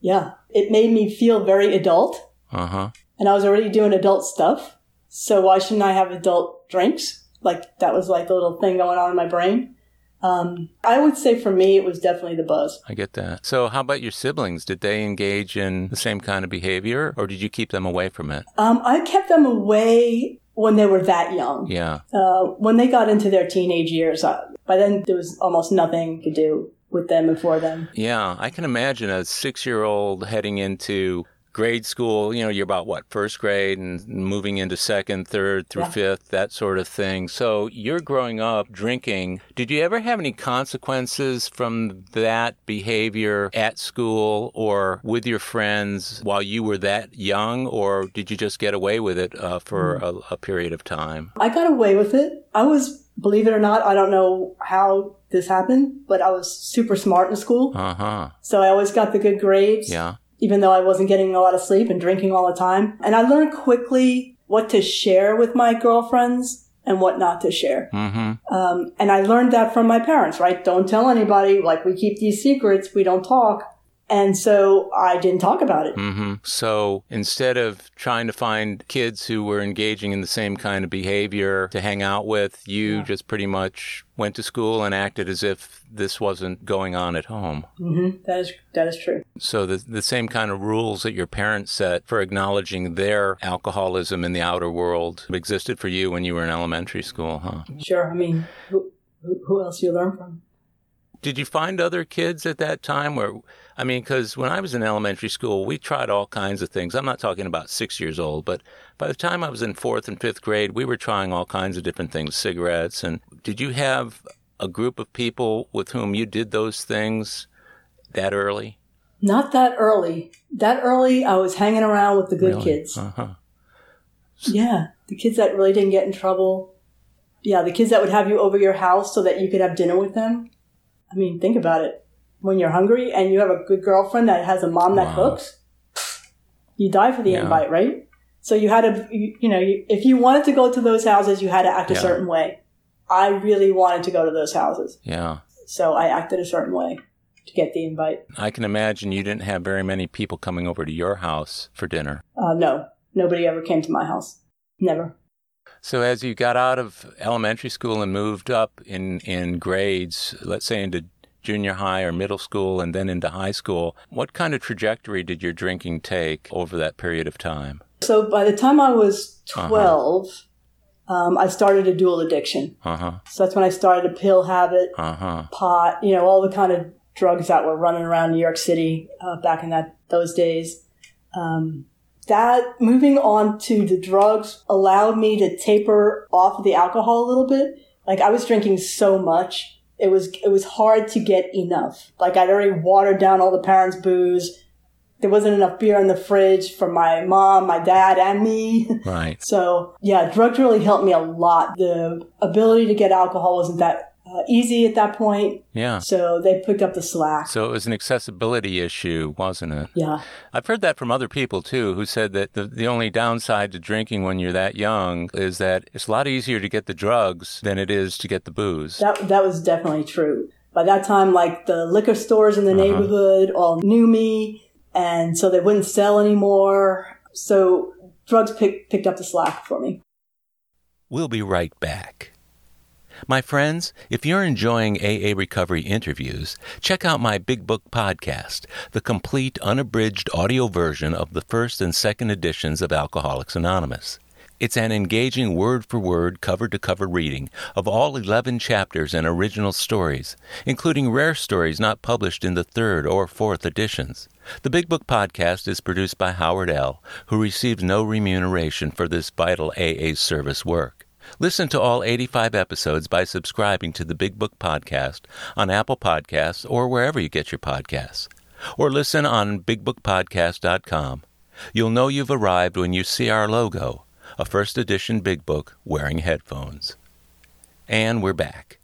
Yeah. It made me feel very adult. Uh huh. And I was already doing adult stuff. So why shouldn't I have adult drinks? Like that was like a little thing going on in my brain. Um, I would say for me, it was definitely the buzz. I get that. So, how about your siblings? Did they engage in the same kind of behavior, or did you keep them away from it? Um, I kept them away when they were that young. Yeah. Uh, when they got into their teenage years, uh, by then there was almost nothing to do with them and for them. Yeah, I can imagine a six year old heading into grade school, you know, you're about what, first grade and moving into second, third through yeah. fifth, that sort of thing. So you're growing up drinking. Did you ever have any consequences from that behavior at school or with your friends while you were that young, or did you just get away with it uh, for mm. a, a period of time? I got away with it. I was, believe it or not, I don't know how this happened, but I was super smart in school. Uh huh. So I always got the good grades. Yeah even though I wasn't getting a lot of sleep and drinking all the time. And I learned quickly what to share with my girlfriends and what not to share. Mm-hmm. Um, and I learned that from my parents, right? Don't tell anybody. Like we keep these secrets. We don't talk. And so I didn't talk about it. Mm-hmm. So instead of trying to find kids who were engaging in the same kind of behavior to hang out with, you yeah. just pretty much went to school and acted as if this wasn't going on at home. Mm-hmm. That is that is true. So the the same kind of rules that your parents set for acknowledging their alcoholism in the outer world existed for you when you were in elementary school, huh? Sure. I mean, who, who else you learn from? Did you find other kids at that time where I mean, because when I was in elementary school, we tried all kinds of things. I'm not talking about six years old, but by the time I was in fourth and fifth grade, we were trying all kinds of different things, cigarettes. And did you have a group of people with whom you did those things that early? Not that early. That early, I was hanging around with the good really? kids. Uh-huh. Yeah, the kids that really didn't get in trouble. Yeah, the kids that would have you over your house so that you could have dinner with them. I mean, think about it when you're hungry and you have a good girlfriend that has a mom that wow. cooks, you die for the yeah. invite, right? So you had to, you, you know, you, if you wanted to go to those houses, you had to act a certain way. I really wanted to go to those houses. Yeah. So I acted a certain way to get the invite. I can imagine you didn't have very many people coming over to your house for dinner. Uh, no, nobody ever came to my house. Never. So as you got out of elementary school and moved up in, in grades, let's say into junior high or middle school and then into high school, what kind of trajectory did your drinking take over that period of time? So by the time I was 12, uh-huh. um, I started a dual addiction. Uh-huh. So that's when I started a pill habit, uh-huh. pot, you know, all the kind of drugs that were running around New York City uh, back in that those days. Um, that moving on to the drugs allowed me to taper off the alcohol a little bit. Like I was drinking so much, it was it was hard to get enough. Like I'd already watered down all the parents' booze. There wasn't enough beer in the fridge for my mom, my dad, and me. Right. [laughs] so yeah, drugs really helped me a lot. The ability to get alcohol wasn't that uh, easy at that point. Yeah. So they picked up the slack. So it was an accessibility issue, wasn't it? Yeah. I've heard that from other people too, who said that the, the only downside to drinking when you're that young is that it's a lot easier to get the drugs than it is to get the booze. That, that was definitely true. By that time, like the liquor stores in the uh-huh. neighborhood all knew me, and so they wouldn't sell anymore. So drugs pick, picked up the slack for me. We'll be right back. My friends, if you're enjoying AA Recovery interviews, check out my Big Book podcast, the complete unabridged audio version of the first and second editions of Alcoholics Anonymous. It's an engaging word for word, cover to cover reading of all 11 chapters and original stories, including rare stories not published in the third or fourth editions. The Big Book podcast is produced by Howard L., who receives no remuneration for this vital AA service work. Listen to all 85 episodes by subscribing to the Big Book Podcast on Apple Podcasts or wherever you get your podcasts. Or listen on BigBookPodcast.com. You'll know you've arrived when you see our logo, a first edition Big Book wearing headphones. And we're back.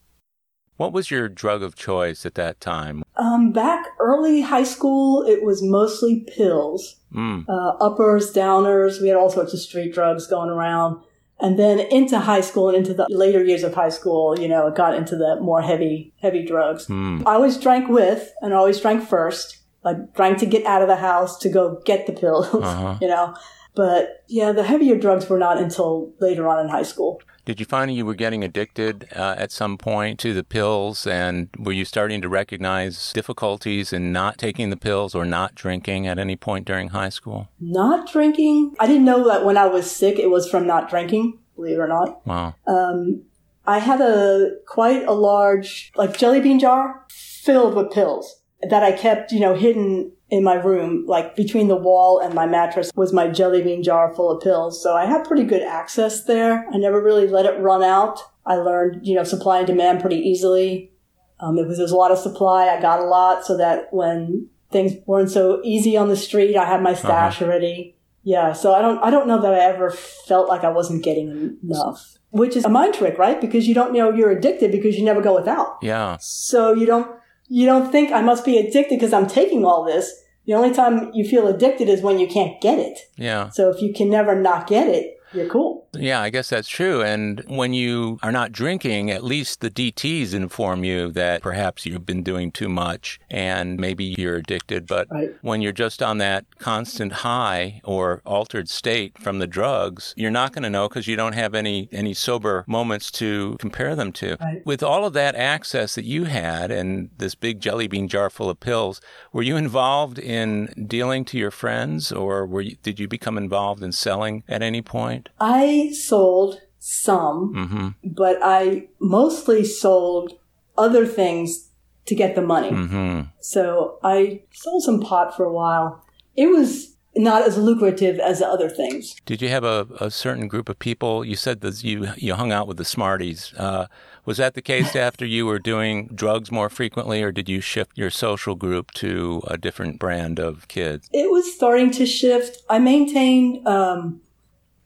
What was your drug of choice at that time? Um, back early high school, it was mostly pills. Mm. Uh, uppers, downers. We had all sorts of street drugs going around. And then into high school and into the later years of high school, you know, it got into the more heavy, heavy drugs. Mm. I always drank with and always drank first, like drank to get out of the house to go get the pills, uh-huh. [laughs] you know. But yeah, the heavier drugs were not until later on in high school. Did you find you were getting addicted uh, at some point to the pills? And were you starting to recognize difficulties in not taking the pills or not drinking at any point during high school? Not drinking. I didn't know that when I was sick, it was from not drinking, believe it or not. Wow. Um, I had a quite a large, like jelly bean jar filled with pills that I kept, you know, hidden in my room, like between the wall and my mattress was my jelly bean jar full of pills. So I had pretty good access there. I never really let it run out. I learned, you know, supply and demand pretty easily. Um, it was, there was a lot of supply. I got a lot so that when things weren't so easy on the street, I had my stash uh-huh. already. Yeah. So I don't, I don't know that I ever felt like I wasn't getting enough, which is a mind trick, right? Because you don't know you're addicted because you never go without. Yeah. So you don't, you don't think I must be addicted because I'm taking all this. The only time you feel addicted is when you can't get it. Yeah. So if you can never not get it, you're cool. Yeah, I guess that's true. And when you are not drinking, at least the DTs inform you that perhaps you've been doing too much and maybe you're addicted. But right. when you're just on that constant high or altered state from the drugs, you're not going to know because you don't have any, any sober moments to compare them to. Right. With all of that access that you had and this big jelly bean jar full of pills, were you involved in dealing to your friends or were you, did you become involved in selling at any point? I sold some, mm-hmm. but I mostly sold other things to get the money. Mm-hmm. So I sold some pot for a while. It was not as lucrative as the other things. Did you have a, a certain group of people? You said that you you hung out with the Smarties. Uh, was that the case [laughs] after you were doing drugs more frequently, or did you shift your social group to a different brand of kids? It was starting to shift. I maintained um,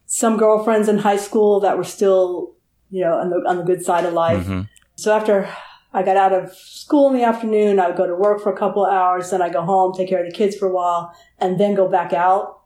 some girlfriends in high school that were still, you know, on the, on the good side of life. Mm-hmm. So after I got out of school in the afternoon, I would go to work for a couple of hours, then I go home, take care of the kids for a while, and then go back out.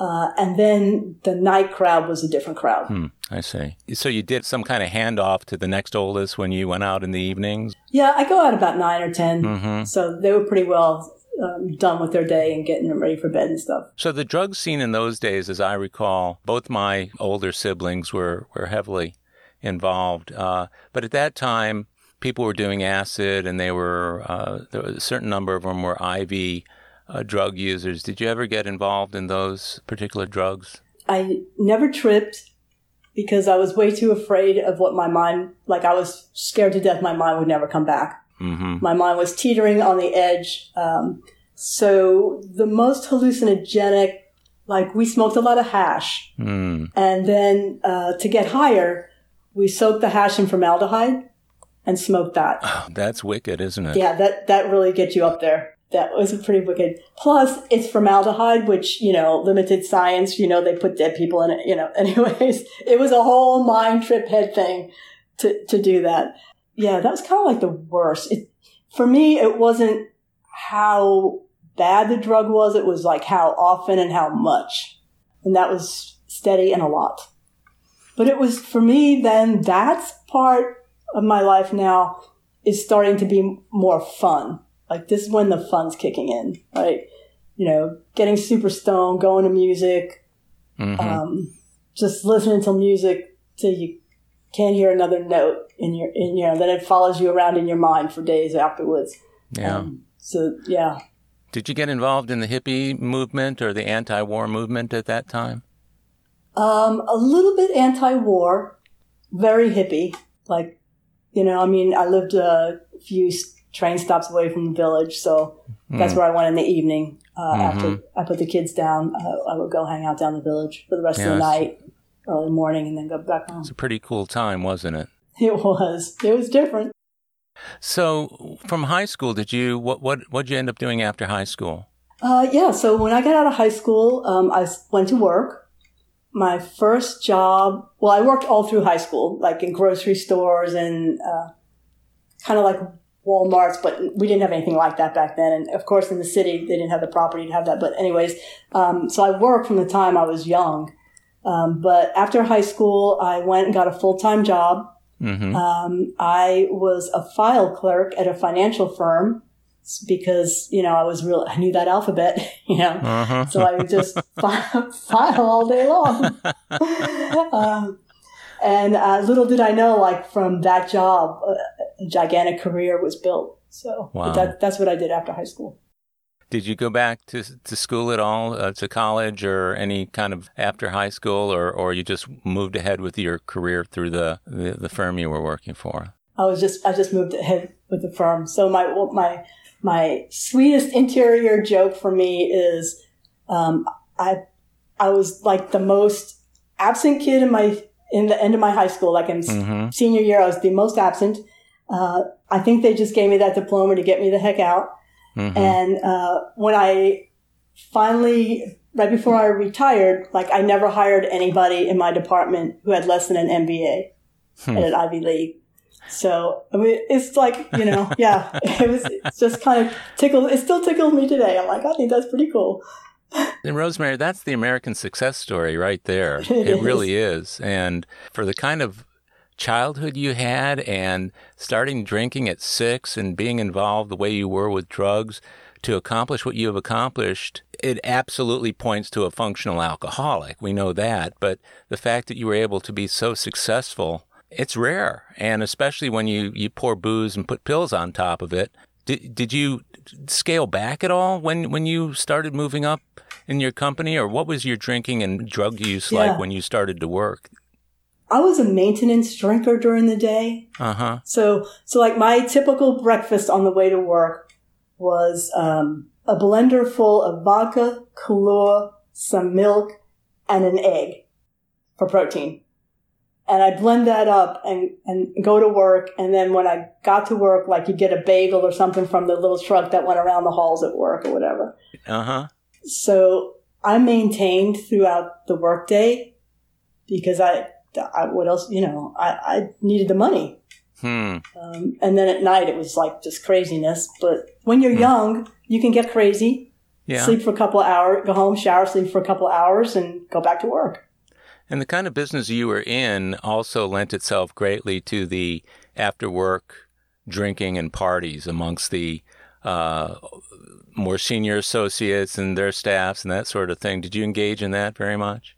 Uh, and then the night crowd was a different crowd. Hmm. I see. So you did some kind of handoff to the next oldest when you went out in the evenings? Yeah, I go out about nine or 10. Mm-hmm. So they were pretty well um, done with their day and getting them ready for bed and stuff. So the drug scene in those days, as I recall, both my older siblings were, were heavily involved. Uh, but at that time, people were doing acid and they were, uh, there was a certain number of them were IV uh, drug users. Did you ever get involved in those particular drugs? I never tripped because I was way too afraid of what my mind, like I was scared to death my mind would never come back. Mm-hmm. My mind was teetering on the edge. Um, so the most hallucinogenic, like we smoked a lot of hash. Mm. And then uh, to get higher, we soaked the hash in formaldehyde and smoked that. Oh, that's wicked, isn't it? Yeah, that, that really gets you up there that was pretty wicked. Plus, it's formaldehyde, which, you know, limited science, you know, they put dead people in it, you know, [laughs] anyways. It was a whole mind trip head thing to, to do that. Yeah, that was kind of like the worst. It, for me, it wasn't how bad the drug was. It was like how often and how much. And that was steady and a lot. But it was for me, then that's part of my life now is starting to be more fun like this is when the fun's kicking in, right? You know, getting super stoned, going to music, mm-hmm. um, just listening to music till you can't hear another note in your, in you know, then it follows you around in your mind for days afterwards. Yeah. Um, so yeah. Did you get involved in the hippie movement or the anti-war movement at that time? Um, a little bit anti-war, very hippie. Like, you know, I mean, I lived a few train stops away from the village. So that's mm. where I went in the evening. Uh, mm-hmm. After I put the kids down, uh, I would go hang out down the village for the rest of the night, early morning, and then go back home. It's a pretty cool time, wasn't it? [laughs] It was. It was different. So, from high school, did you what what what did you end up doing after high school? Uh, yeah. So when I got out of high school, um, I went to work. My first job, well, I worked all through high school, like in grocery stores and uh, kind of like Walmart's, but we didn't have anything like that back then. And of course, in the city, they didn't have the property to have that. But anyways, um, so I worked from the time I was young. Um, but after high school, I went and got a full time job. Mm-hmm. Um, I was a file clerk at a financial firm because you know I was real. I knew that alphabet, [laughs] you know, uh-huh. so I would just [laughs] file, file all day long. [laughs] um, and uh, little did I know, like from that job, uh, a gigantic career was built. So wow. that, that's what I did after high school. Did you go back to to school at all, uh, to college or any kind of after high school, or, or you just moved ahead with your career through the, the, the firm you were working for? I was just I just moved ahead with the firm. So my my my sweetest interior joke for me is um, I I was like the most absent kid in my in the end of my high school, like in mm-hmm. senior year, I was the most absent. Uh, I think they just gave me that diploma to get me the heck out. Mm-hmm. And uh, when I finally, right before I retired, like I never hired anybody in my department who had less than an MBA hmm. at an Ivy League. So I mean, it's like you know, [laughs] yeah, it was it's just kind of tickled. It still tickles me today. I'm like, I think that's pretty cool. [laughs] And Rosemary, that's the American success story right there. [laughs] it, it really is. And for the kind of childhood you had and starting drinking at six and being involved the way you were with drugs to accomplish what you have accomplished, it absolutely points to a functional alcoholic. We know that. But the fact that you were able to be so successful, it's rare. And especially when you, you pour booze and put pills on top of it. Did, did you scale back at all when, when you started moving up in your company, or what was your drinking and drug use yeah. like when you started to work? I was a maintenance drinker during the day. Uh huh. So, so like my typical breakfast on the way to work was um, a blender full of vodka, Kahlua, some milk, and an egg for protein. And I blend that up and, and go to work. And then when I got to work, like you get a bagel or something from the little truck that went around the halls at work or whatever. Uh huh. So I maintained throughout the workday because I, I, what else, you know, I, I needed the money. Hmm. Um, and then at night it was like just craziness. But when you're hmm. young, you can get crazy. Yeah. Sleep for a couple of hours, go home, shower, sleep for a couple of hours, and go back to work. And the kind of business you were in also lent itself greatly to the after work drinking and parties amongst the uh, more senior associates and their staffs and that sort of thing. Did you engage in that very much?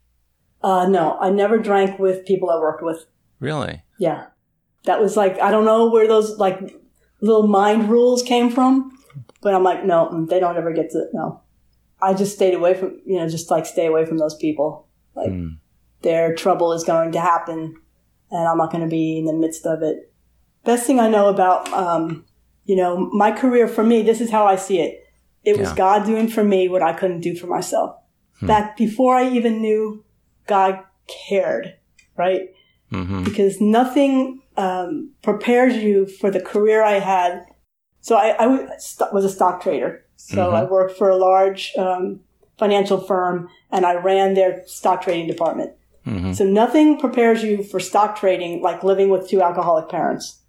Uh, no, I never drank with people I worked with. Really? Yeah. That was like, I don't know where those like little mind rules came from, but I'm like, no, they don't ever get to, no. I just stayed away from, you know, just like stay away from those people. Like mm. their trouble is going to happen and I'm not going to be in the midst of it. Best thing I know about, um, you know, my career for me, this is how I see it. It was. God doing for me what I couldn't do for myself. Hmm. Back before I even knew God cared, right? Mm-hmm. Because nothing um, prepares you for the career I had. So I, I was a stock trader. So mm-hmm. I worked for a large um, financial firm and I ran their stock trading department. Mm-hmm. So nothing prepares you for stock trading like living with two alcoholic parents.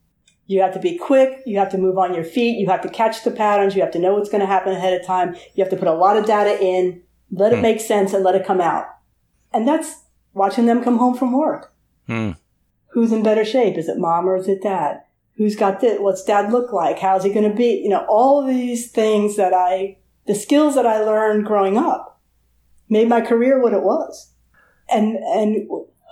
You have to be quick. You have to move on your feet. You have to catch the patterns. You have to know what's going to happen ahead of time. You have to put a lot of data in, let it hmm. make sense and let it come out. And that's watching them come home from work. Hmm. Who's in better shape? Is it mom or is it dad? Who's got this? What's dad look like? How's he going to be? You know, all of these things that I, the skills that I learned growing up made my career what it was. And, and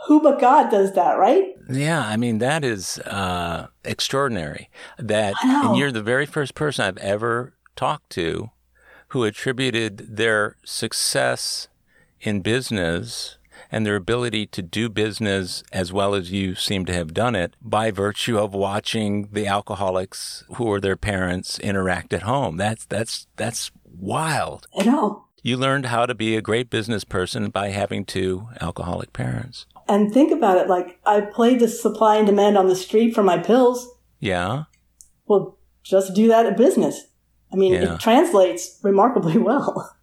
who but God does that, right? Yeah, I mean that is uh, extraordinary. That and you're the very first person I've ever talked to who attributed their success in business and their ability to do business as well as you seem to have done it by virtue of watching the alcoholics who are their parents interact at home. That's that's that's wild. I know. You learned how to be a great business person by having two alcoholic parents. And think about it like I played the supply and demand on the street for my pills. Yeah. Well, just do that at business. I mean, yeah. it translates remarkably [laughs] well.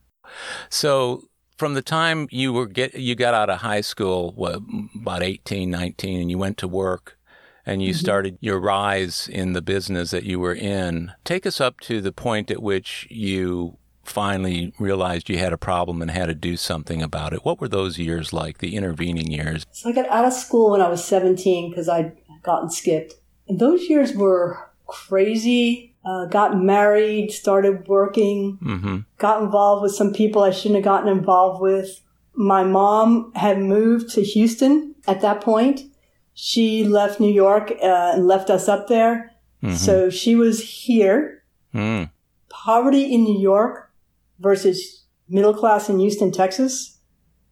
So, from the time you were get you got out of high school, what, about 18, 19 and you went to work and you mm-hmm. started your rise in the business that you were in. Take us up to the point at which you finally realized you had a problem and had to do something about it. What were those years like, the intervening years? So I got out of school when I was 17 because I'd gotten skipped. And those years were crazy. Uh, got married, started working, mm-hmm. got involved with some people I shouldn't have gotten involved with. My mom had moved to Houston at that point. She left New York uh, and left us up there. Mm-hmm. So she was here. Mm. Poverty in New York versus middle class in Houston, Texas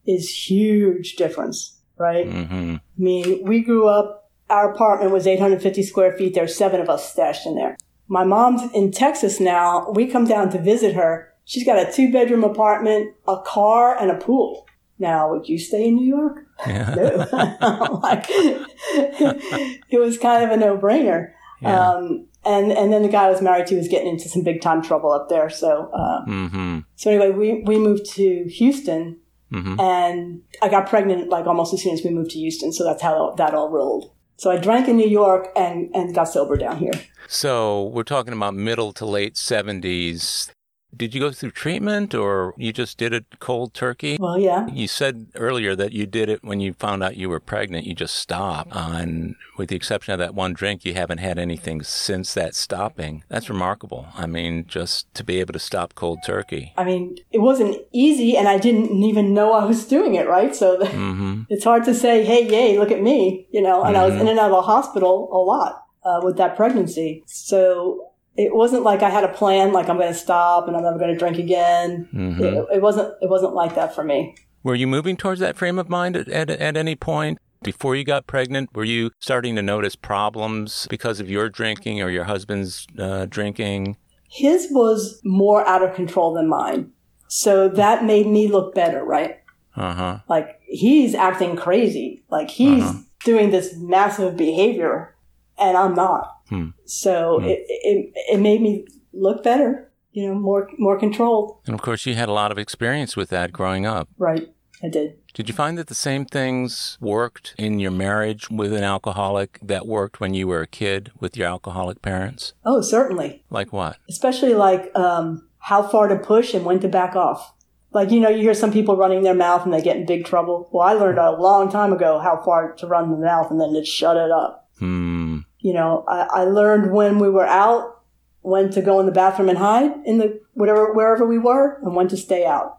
is huge difference, right? Mm-hmm. I mean, we grew up, our apartment was 850 square feet. There's seven of us stashed in there. My mom's in Texas now. We come down to visit her. She's got a two bedroom apartment, a car, and a pool. Now, would you stay in New York? Yeah. no. [laughs] like, [laughs] it was kind of a no brainer. Yeah. Um, and and then the guy I was married to was getting into some big time trouble up there. So uh, mm-hmm. so anyway, we we moved to Houston, mm-hmm. and I got pregnant like almost as soon as we moved to Houston. So that's how that all rolled. So I drank in New York and and got sober down here. So we're talking about middle to late seventies. Did you go through treatment or you just did it cold turkey? Well, yeah. You said earlier that you did it when you found out you were pregnant. You just stopped. And with the exception of that one drink, you haven't had anything since that stopping. That's remarkable. I mean, just to be able to stop cold turkey. I mean, it wasn't easy and I didn't even know I was doing it, right? So the, mm-hmm. it's hard to say, hey, yay, look at me, you know, and mm-hmm. I was mm-hmm. in and out of the hospital a lot. Uh, with that pregnancy. So it wasn't like I had a plan, like I'm going to stop and I'm never going to drink again. Mm-hmm. It, it, wasn't. It wasn't like that for me. Were you moving towards that frame of mind at, at, at any point? Before you got pregnant, were you starting to notice problems because of your drinking or your husband's uh, drinking? His was more out of control than mine. So that made me look better, right? Uh huh. Like he's acting crazy. Like he's uh-huh. doing this massive behavior and I'm not. Hmm. So hmm. It, it, it made me look better, you know, more more controlled. And of course, you had a lot of experience with that growing up. Right, I did. Did you find that the same things worked in your marriage with an alcoholic that worked when you were a kid with your alcoholic parents? Oh, certainly. Like what? Especially like um, how far to push and when to back off. Like, you know, you hear some people running their mouth and they get in big trouble. Well, I learned a long time ago how far to run the mouth and then to shut it up. Hmm. You know, I, I learned when we were out, when to go in the bathroom and hide in the whatever, wherever we were and when to stay out.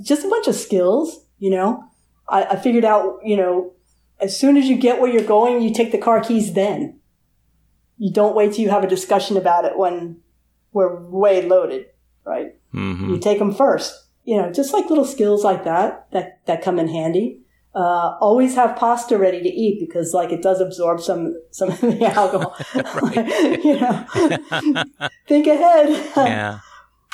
Just a bunch of skills, you know. I, I figured out, you know, as soon as you get where you're going, you take the car keys then. You don't wait till you have a discussion about it when we're way loaded, right? Mm-hmm. You take them first. You know, just like little skills like that that that come in handy. Uh, always have pasta ready to eat because, like, it does absorb some some of the [laughs] alcohol. [laughs] you know, [laughs] think ahead. Yeah.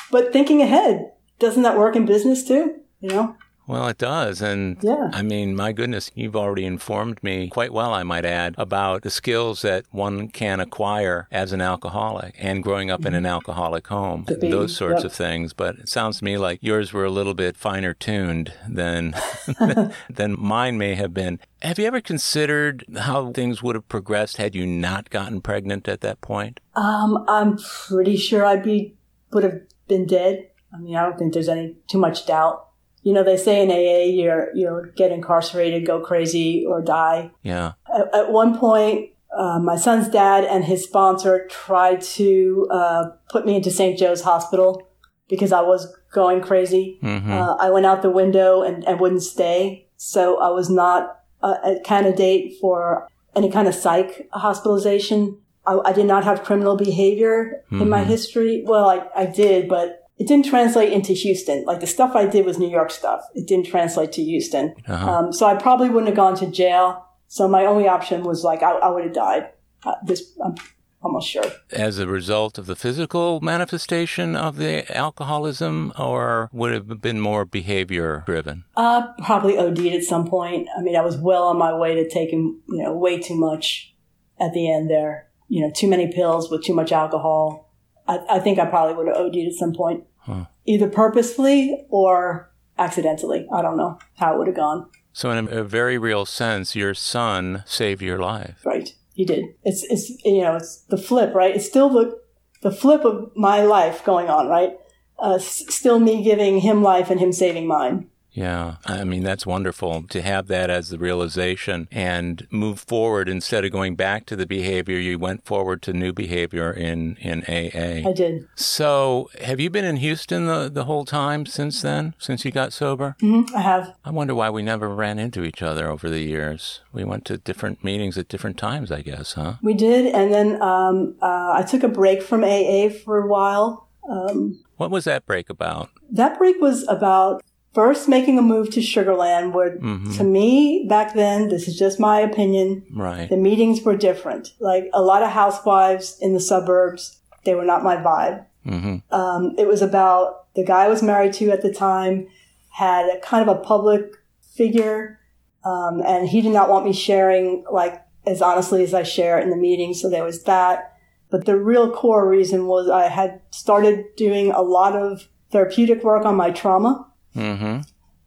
but thinking ahead doesn't that work in business too? You know, Well, it does. And Yeah. I mean, my goodness, you've already informed me quite well, I might add, about the skills that one can acquire as an alcoholic and growing up in an alcoholic home, be, those sorts yep. of things. But it sounds to me like yours were a little bit finer tuned than, [laughs] [laughs] than mine may have been. Have you ever considered how things would have progressed had you not gotten pregnant at that point? um, I'm pretty sure I'd be would have been dead. I mean, I don't think there's any too much doubt. You know, they say in AA, you're you know get incarcerated, go crazy, or die. Yeah. At, at one point, uh, my son's dad and his sponsor tried to uh, put me into St. Joe's Hospital because I was going crazy. hmm Uh, I went out the window and, and wouldn't stay. So I was not a, a candidate for any kind of psych hospitalization. I, I did not have criminal behavior in my Mhm. history. Well, I, I did, but it didn't translate into Houston. Like the stuff I did was New York stuff. It didn't translate to Houston. Uh-huh. Um, so I probably wouldn't have gone to jail. So my only option was like, I, I would have died. Uh, this, I'm almost sure. as a result of the physical manifestation of the alcoholism, or would have been more behavior driven? Uh, probably OD'd at some point. I mean, I was well on my way to taking, you know, way too much at the end there. You know, too many pills with too much alcohol. I, I think I probably would have OD'd at some point, Huh. either purposefully or accidentally. I don't know how it would have gone. So, in a, a very real sense, your son saved your life. Right. He did. It's, it's, you know, it's the flip, right? It's still the, the flip of my life going on, right? Uh, s- still me giving him life and him saving mine. Yeah, I mean, that's wonderful to have that as the realization and move forward instead of going back to the behavior. You went forward to new behavior in, in AA. I did. So, have you been in Houston the, the whole time since then, since you got sober? hmm I have. I wonder why we never ran into each other over the years. We went to different meetings at different times, I guess, huh? We did, and then um, uh, I took a break from AA for a while. Um, What was that break about? that break was about first making a move to Sugarland, where Mhm. to me back then, this is just my opinion, Right. the meetings were different. Like a lot of housewives in the suburbs, they were not my vibe. hmm Um, it was about the guy I was married to at the time had a kind of a public figure, um, and he did not want me sharing like as honestly as I share in the meetings. So there was that. But the real core reason was I had started doing a lot of therapeutic work on my trauma, hmm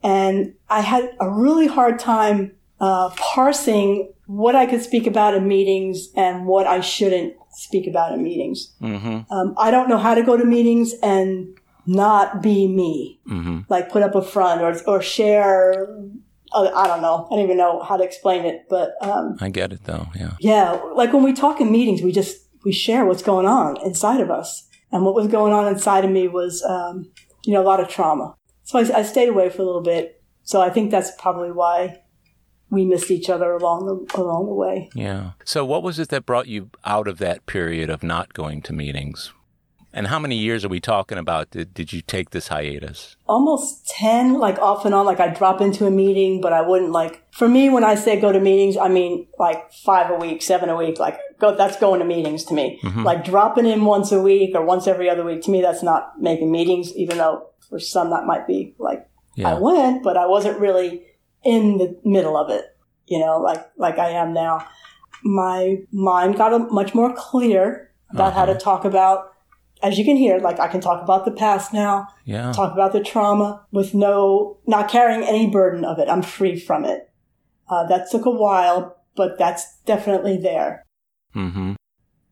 and I had a really hard time uh, parsing what I could speak about in meetings and what I shouldn't speak about in meetings. hmm Um, I don't know how to go to meetings and not be me, hmm like put up a front or or share. Uh, I don't know. I don't even know how to explain it, but um, I get it though. Yeah. yeah, like when we talk in meetings, we just we share what's going on inside of us, and what was going on inside of me was, um, you know, a lot of trauma. So I, I stayed away for a little bit. So I think that's probably why we missed each other along the along the way. Yeah. So, what was it that brought you out of that period of not going to meetings? And how many years are we talking about? Did, did you take this hiatus? almost 10 like off and on like I'd drop into a meeting but i wouldn't like for me when i say go to meetings i mean like five a week seven a week like go that's going to meetings to me mm-hmm. like dropping in once a week or once every other week to me that's not making meetings even though for some that might be like i went but i wasn't really in the middle of it you know like like i am now my mind got a, much more clear about how to talk about as you can hear like i can talk about the past now Yeah. talk about the trauma with no, not carrying any burden of it. I'm free from it. Uh, that took a while, but that's definitely there. Mm-hmm.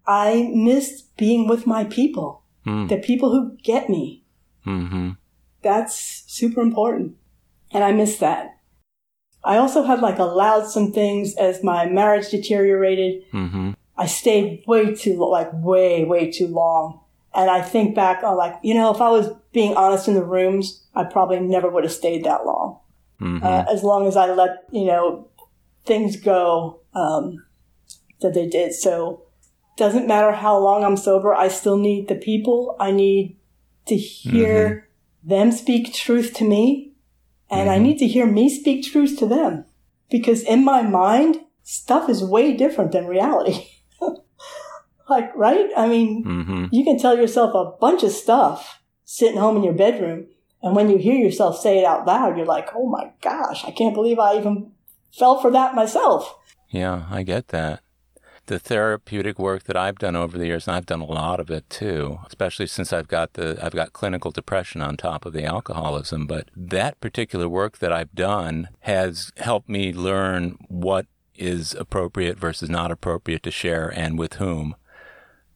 I missed being with my people, Mm. the people who get me. Mm-hmm. That's super important. And I miss that. I also had like allowed some things as my marriage deteriorated. Mm-hmm. I stayed way too, like way, way too long. And I think back on like, you know, if I was being honest in the rooms, I probably never would have stayed that long. Mm-hmm. Uh, as long as I let, you know, things go, um, that they did. So doesn't matter how long I'm sober. I still need the people. I need to hear mm-hmm. Them speak truth to me. And mm-hmm. I need to hear me speak truth to them because in my mind, stuff is way different than reality. [laughs] like, right? I mean, mm-hmm. you can tell yourself a bunch of stuff sitting home in your bedroom. And when you hear yourself say it out loud, you're like, oh my gosh, I can't believe I even fell for that myself. Yeah, I get that the therapeutic work that I've done over the years, and I've done a lot of it too, especially since I've got the I've got clinical depression on top of the alcoholism. But that particular work that I've done has helped me learn what is appropriate versus not appropriate to share and with whom.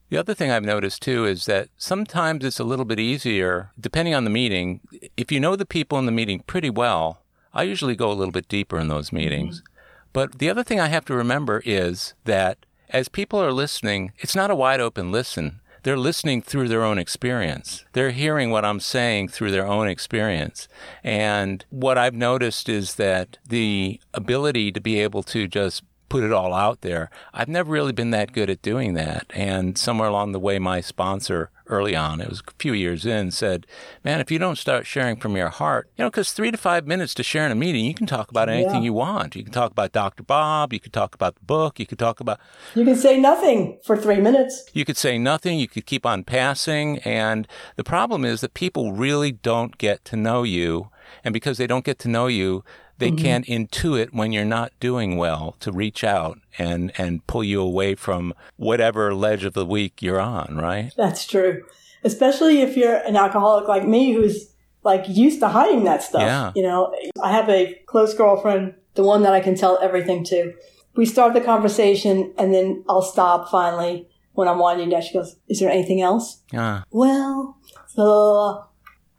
The other thing I've noticed too is that sometimes it's a little bit easier, depending on the meeting. If you know the people in the meeting pretty well, I usually go a little bit deeper in those meetings. Mm-hmm. But the other thing I have to remember is that as people are listening, it's not a wide open listen. They're listening through their own experience. They're hearing what I'm saying through their own experience. And what I've noticed is that the ability to be able to just put it all out there. I've never really been that good at doing that. And somewhere along the way, my sponsor early on, it was a few years in, said, Man, if you don't start sharing from your heart, you know, because three to five minutes to share in a meeting, you can talk about anything yeah. you want. You can talk about Dr. Bob, you could talk about the book, you could talk about. You can say nothing for three minutes. You could say nothing, you could keep on passing. And the problem is that people really don't get to know you. And because they don't get to know you, they mm-hmm. can't intuit when you're not doing well to reach out and, and pull you away from whatever ledge of the week you're on, right? That's true. Especially if you're an alcoholic like me who's like used to hiding that stuff. Yeah. You know, I have a close girlfriend, the one that I can tell everything to. We start the conversation and then I'll stop finally when I'm winding down. She goes, Is there anything else? Yeah. Well, uh,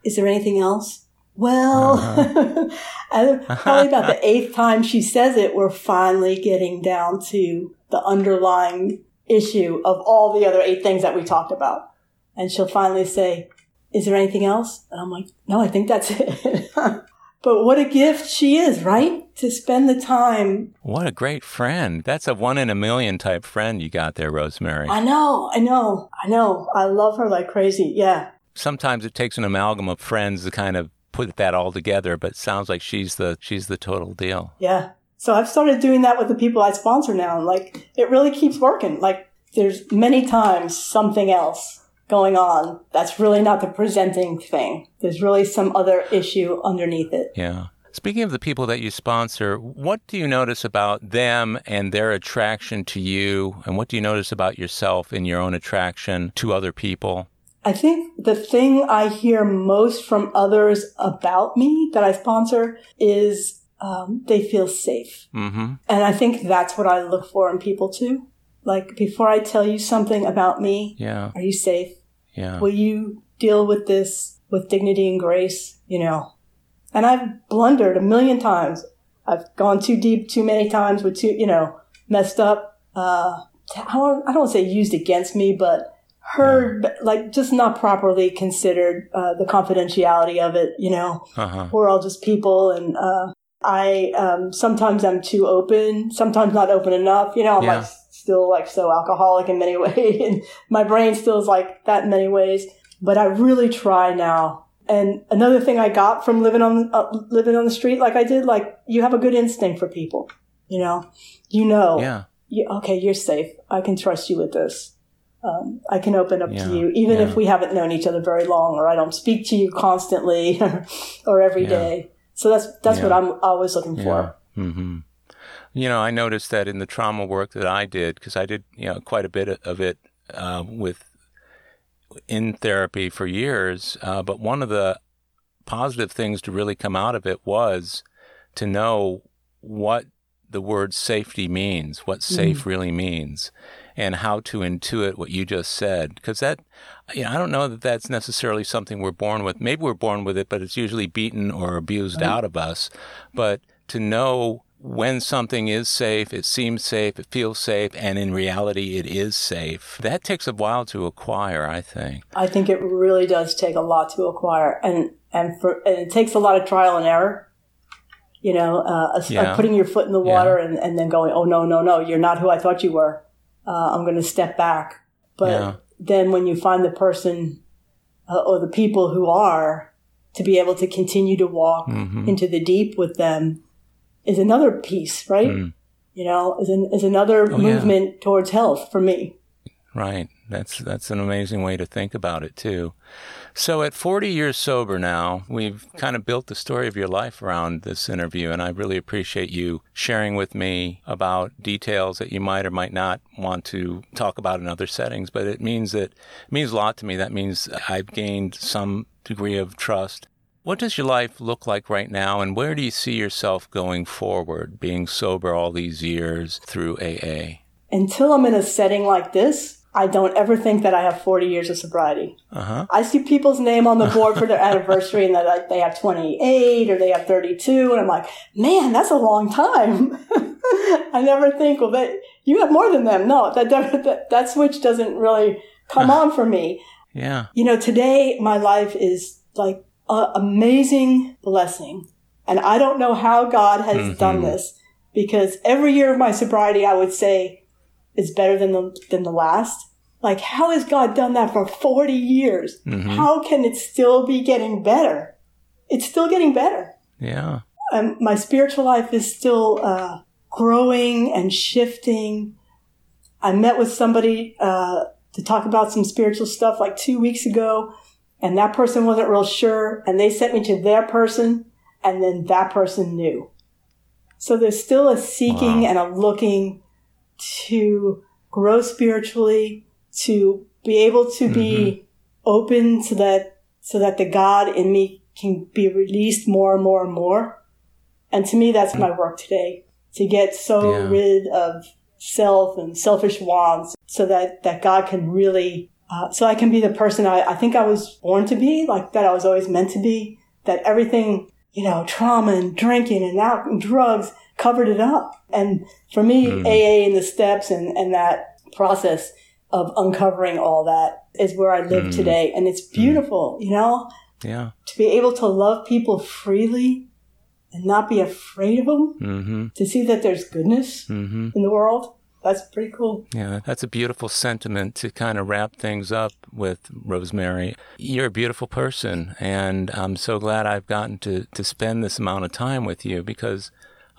is there anything else? Well, uh-huh. [laughs] probably about the eighth time she says it, we're finally getting down to the underlying issue of all the other eight things that we talked about. And she'll finally say, is there anything else? And I'm like, no, I think that's [laughs] it. [laughs] but what a gift she is, right? To spend the time. What a great friend. That's a one in a million type friend you got there, Rosemary. I know, I know, I know. I love her like crazy. Yeah. Sometimes it takes an amalgam of friends to kind of put that all together, but sounds like she's the she's the total deal. Yeah. So I've started doing that with the people I sponsor now, and like it really keeps working. Like there's many times something else going on that's really not the presenting thing. There's really some other issue underneath it. Yeah. Speaking of the people that you sponsor, what do you notice about them and their attraction to you? And what do you notice about yourself and your own attraction to other people? I think the thing I hear most from others about me that I sponsor is um, they feel safe. Mm-hmm. And I think that's what I look for in people too. Like before I tell you something about me, yeah. are you safe? Yeah. Will you deal with this with dignity and grace? You know, and I've blundered a million times. I've gone too deep too many times with too, you know, messed up. Uh, I don't, I don't want to say used against me, but heard yeah. like just not properly considered uh, the confidentiality of it you know? Uh-huh. we're all just people and uh, i um, sometimes i'm too open sometimes not open enough you know? I'm yeah. like still like so alcoholic in many [laughs] ways and my brain still is like that in many ways but i really try now. And another thing i got from living on uh, living on the street like i did like you have a good instinct for people you know? You know. Yeah. You, okay you're safe. I can trust you with this um, I can open up yeah, to you, even yeah. if we haven't known each other very long, or I don't speak to you constantly [laughs] or every yeah. day. So that's that's what I'm always looking for. Mm-hmm. You know, I noticed that in the trauma work that I did, because I did you know quite a bit of it uh, with in therapy for years. Uh, but one of the positive things to really come out of it was to know what the word safety means, what safe mm-hmm. really means. And how to intuit what you just said. Because that, you know, I don't know that that's necessarily something we're born with. Maybe we're born with it, but it's usually beaten or abused out of us. But to know when something is safe, it seems safe, it feels safe, and in reality it is safe. That takes a while to acquire, I think. I think it really does take a lot to acquire, and and for and it takes a lot of trial and error. You know, uh, yeah. putting your foot in the water yeah. and, and then going, oh no no no, you're not who I thought you were. Uh, I'm going to step back. But yeah. then when you find the person uh, or the people who are, to be able to continue to walk mm-hmm. into the deep with them is another piece, right? Mm. You know, is, an, is another oh, movement yeah. towards health for me. Right. That's that's an amazing way to think about it too. So at 40 years sober now, we've kind of built the story of your life around this interview and I really appreciate you sharing with me about details that you might or might not want to talk about in other settings, but it means that it means a lot to me. That means I've gained some degree of trust what does your life look like right now, and where do you see yourself going forward, being sober all these years through AA? Until I'm in a setting like this, I don't ever think that I have 40 years of sobriety. Uh-huh. I see people's name on the board for their [laughs] anniversary and that they have 28 or they have 32, and I'm like, man, that's a long time. [laughs] I never think, well, that you have more than them. No, that, that, that switch doesn't really come [laughs] on for me. Yeah. You know, today my life is like an amazing blessing. And I don't know how God has mm-hmm. done this because every year of my sobriety, I would say is better than the, than the last. Like, how has God done that for 40 years? Mm-hmm. How can it still be getting better? It's still getting better. Yeah. And my spiritual life is still, uh, growing and shifting. I met with somebody, uh, to talk about some spiritual stuff like two weeks ago and that person wasn't real sure and they sent me to their person and then that person knew. So there's still a seeking wow. and a looking to grow spiritually, to be able to mm-hmm. be open so that, so that the God in me can be released more and more and more. And to me, that's my work today to get so yeah. rid of self and selfish wants so that, that God can really uh, so I can be the person I, I think I was born to be, like that I was always meant to be, that everything, you know, trauma and drinking and out and drugs covered it up. And for me, mm. AA and the steps and, and that process of uncovering all that is where I live mm. today. And it's beautiful, mm. you know? Yeah. To be able to love people freely and not be afraid of them, mm-hmm. to see that there's goodness mm-hmm. in the world that's pretty cool. Yeah, that's a beautiful sentiment to kind of wrap things up with, Rosemary. You're a beautiful person, and I'm so glad I've gotten to, to spend this amount of time with you because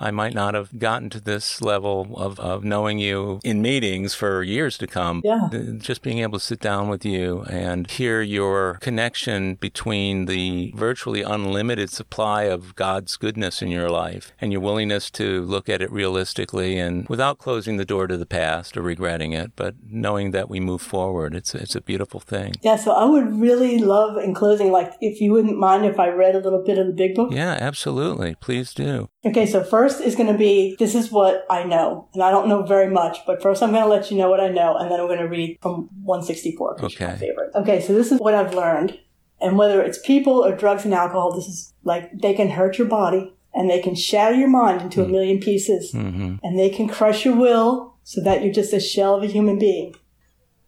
I might not have gotten to this level of, of knowing you in meetings for years to come. Yeah. Just being able to sit down with you and hear your connection between the virtually unlimited supply of God's goodness in your life and your willingness to look at it realistically and without closing the door to the past or regretting it, but knowing that we move forward. It's, it's a beautiful thing. Yeah. So I would really love in closing, like, if you wouldn't mind if I read a little bit of the big book. Yeah, absolutely. Please do. Okay. So first, first is going to be this is what I know. And I don't know very much, but first I'm going to let you know what I know. And then I'm going to read from 164, which okay. is my favorite. Okay, so this is what I've learned. And whether it's people or drugs and alcohol, this is like they can hurt your body and they can shatter your mind into mm. a hmm. million pieces mm-hmm. and they can crush your will so that you're just a shell of a human being.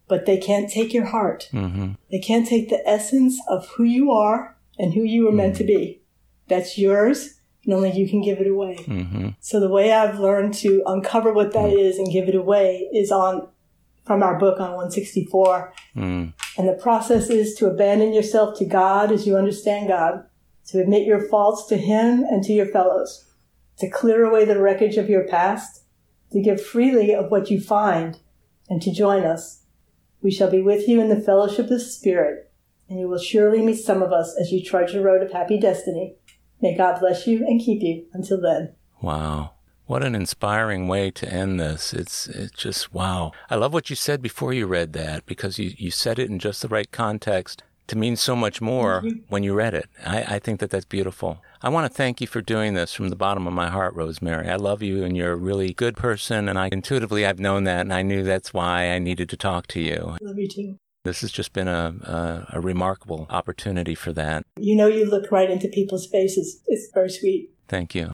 But they can't take your heart. Mm-hmm. They can't take the essence of who you are and who you were mm. meant to be. That's yours and only you can give it away. Mm-hmm. So the way I've learned to uncover what that mm. is and give it away is on from our book on 164. Mm. And the process is to abandon yourself to God as you understand God, to admit your faults to Him and to your fellows, to clear away the wreckage of your past, to give freely of what you find, and to join us. We shall be with you in the fellowship of the Spirit, and you will surely meet some of us as you trudge the road of happy destiny May God bless you and keep you until then. Wow. What an inspiring way to end this. It's it's just wow. I love what you said before you read that because you, you said it in just the right context to mean so much more mm-hmm. when you read it. I, I think that that's beautiful. I want to thank you for doing this from the bottom of my heart, Rosemary. I love you and you're a really good person. And I intuitively, I've known that and I knew that's why I needed to talk to you. Love you too. This has just been a, a, a remarkable opportunity for that. You know, you look right into people's faces. It's very sweet. Thank you.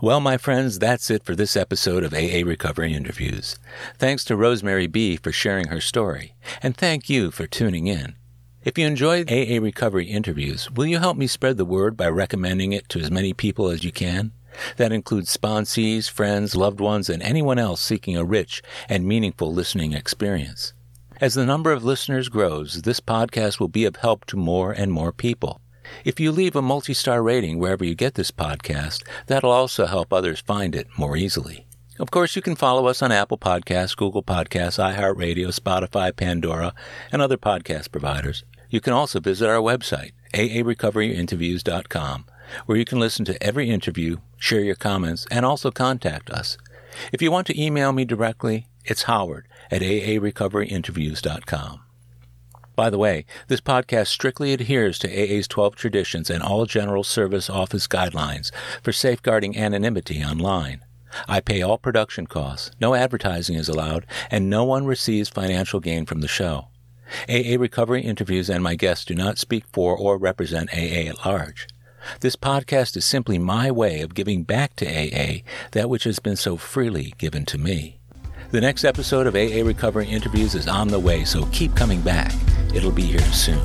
Well, my friends, that's it for this episode of AA Recovery Interviews. Thanks to Rosemary B. for sharing her story, and thank you for tuning in. If you enjoyed AA Recovery Interviews, will you help me spread the word by recommending it to as many people as you can? That includes sponsees, friends, loved ones, and anyone else seeking a rich and meaningful listening experience. As the number of listeners grows, this podcast will be of help to more and more people. If you leave a multi star rating wherever you get this podcast, that'll also help others find it more easily. Of course, you can follow us on Apple Podcasts, Google Podcasts, iHeartRadio, Spotify, Pandora, and other podcast providers. You can also visit our website, aarecoveryinterviews.com, where you can listen to every interview, share your comments, and also contact us. If you want to email me directly, it's howard at aarecoveryinterviews.com. By the way, this podcast strictly adheres to AA's 12 traditions and all General Service Office guidelines for safeguarding anonymity online. I pay all production costs, no advertising is allowed, and no one receives financial gain from the show. AA Recovery interviews and my guests do not speak for or represent AA at large. This podcast is simply my way of giving back to AA that which has been so freely given to me. The next episode of AA Recovery Interviews is on the way, so keep coming back. It'll be here soon.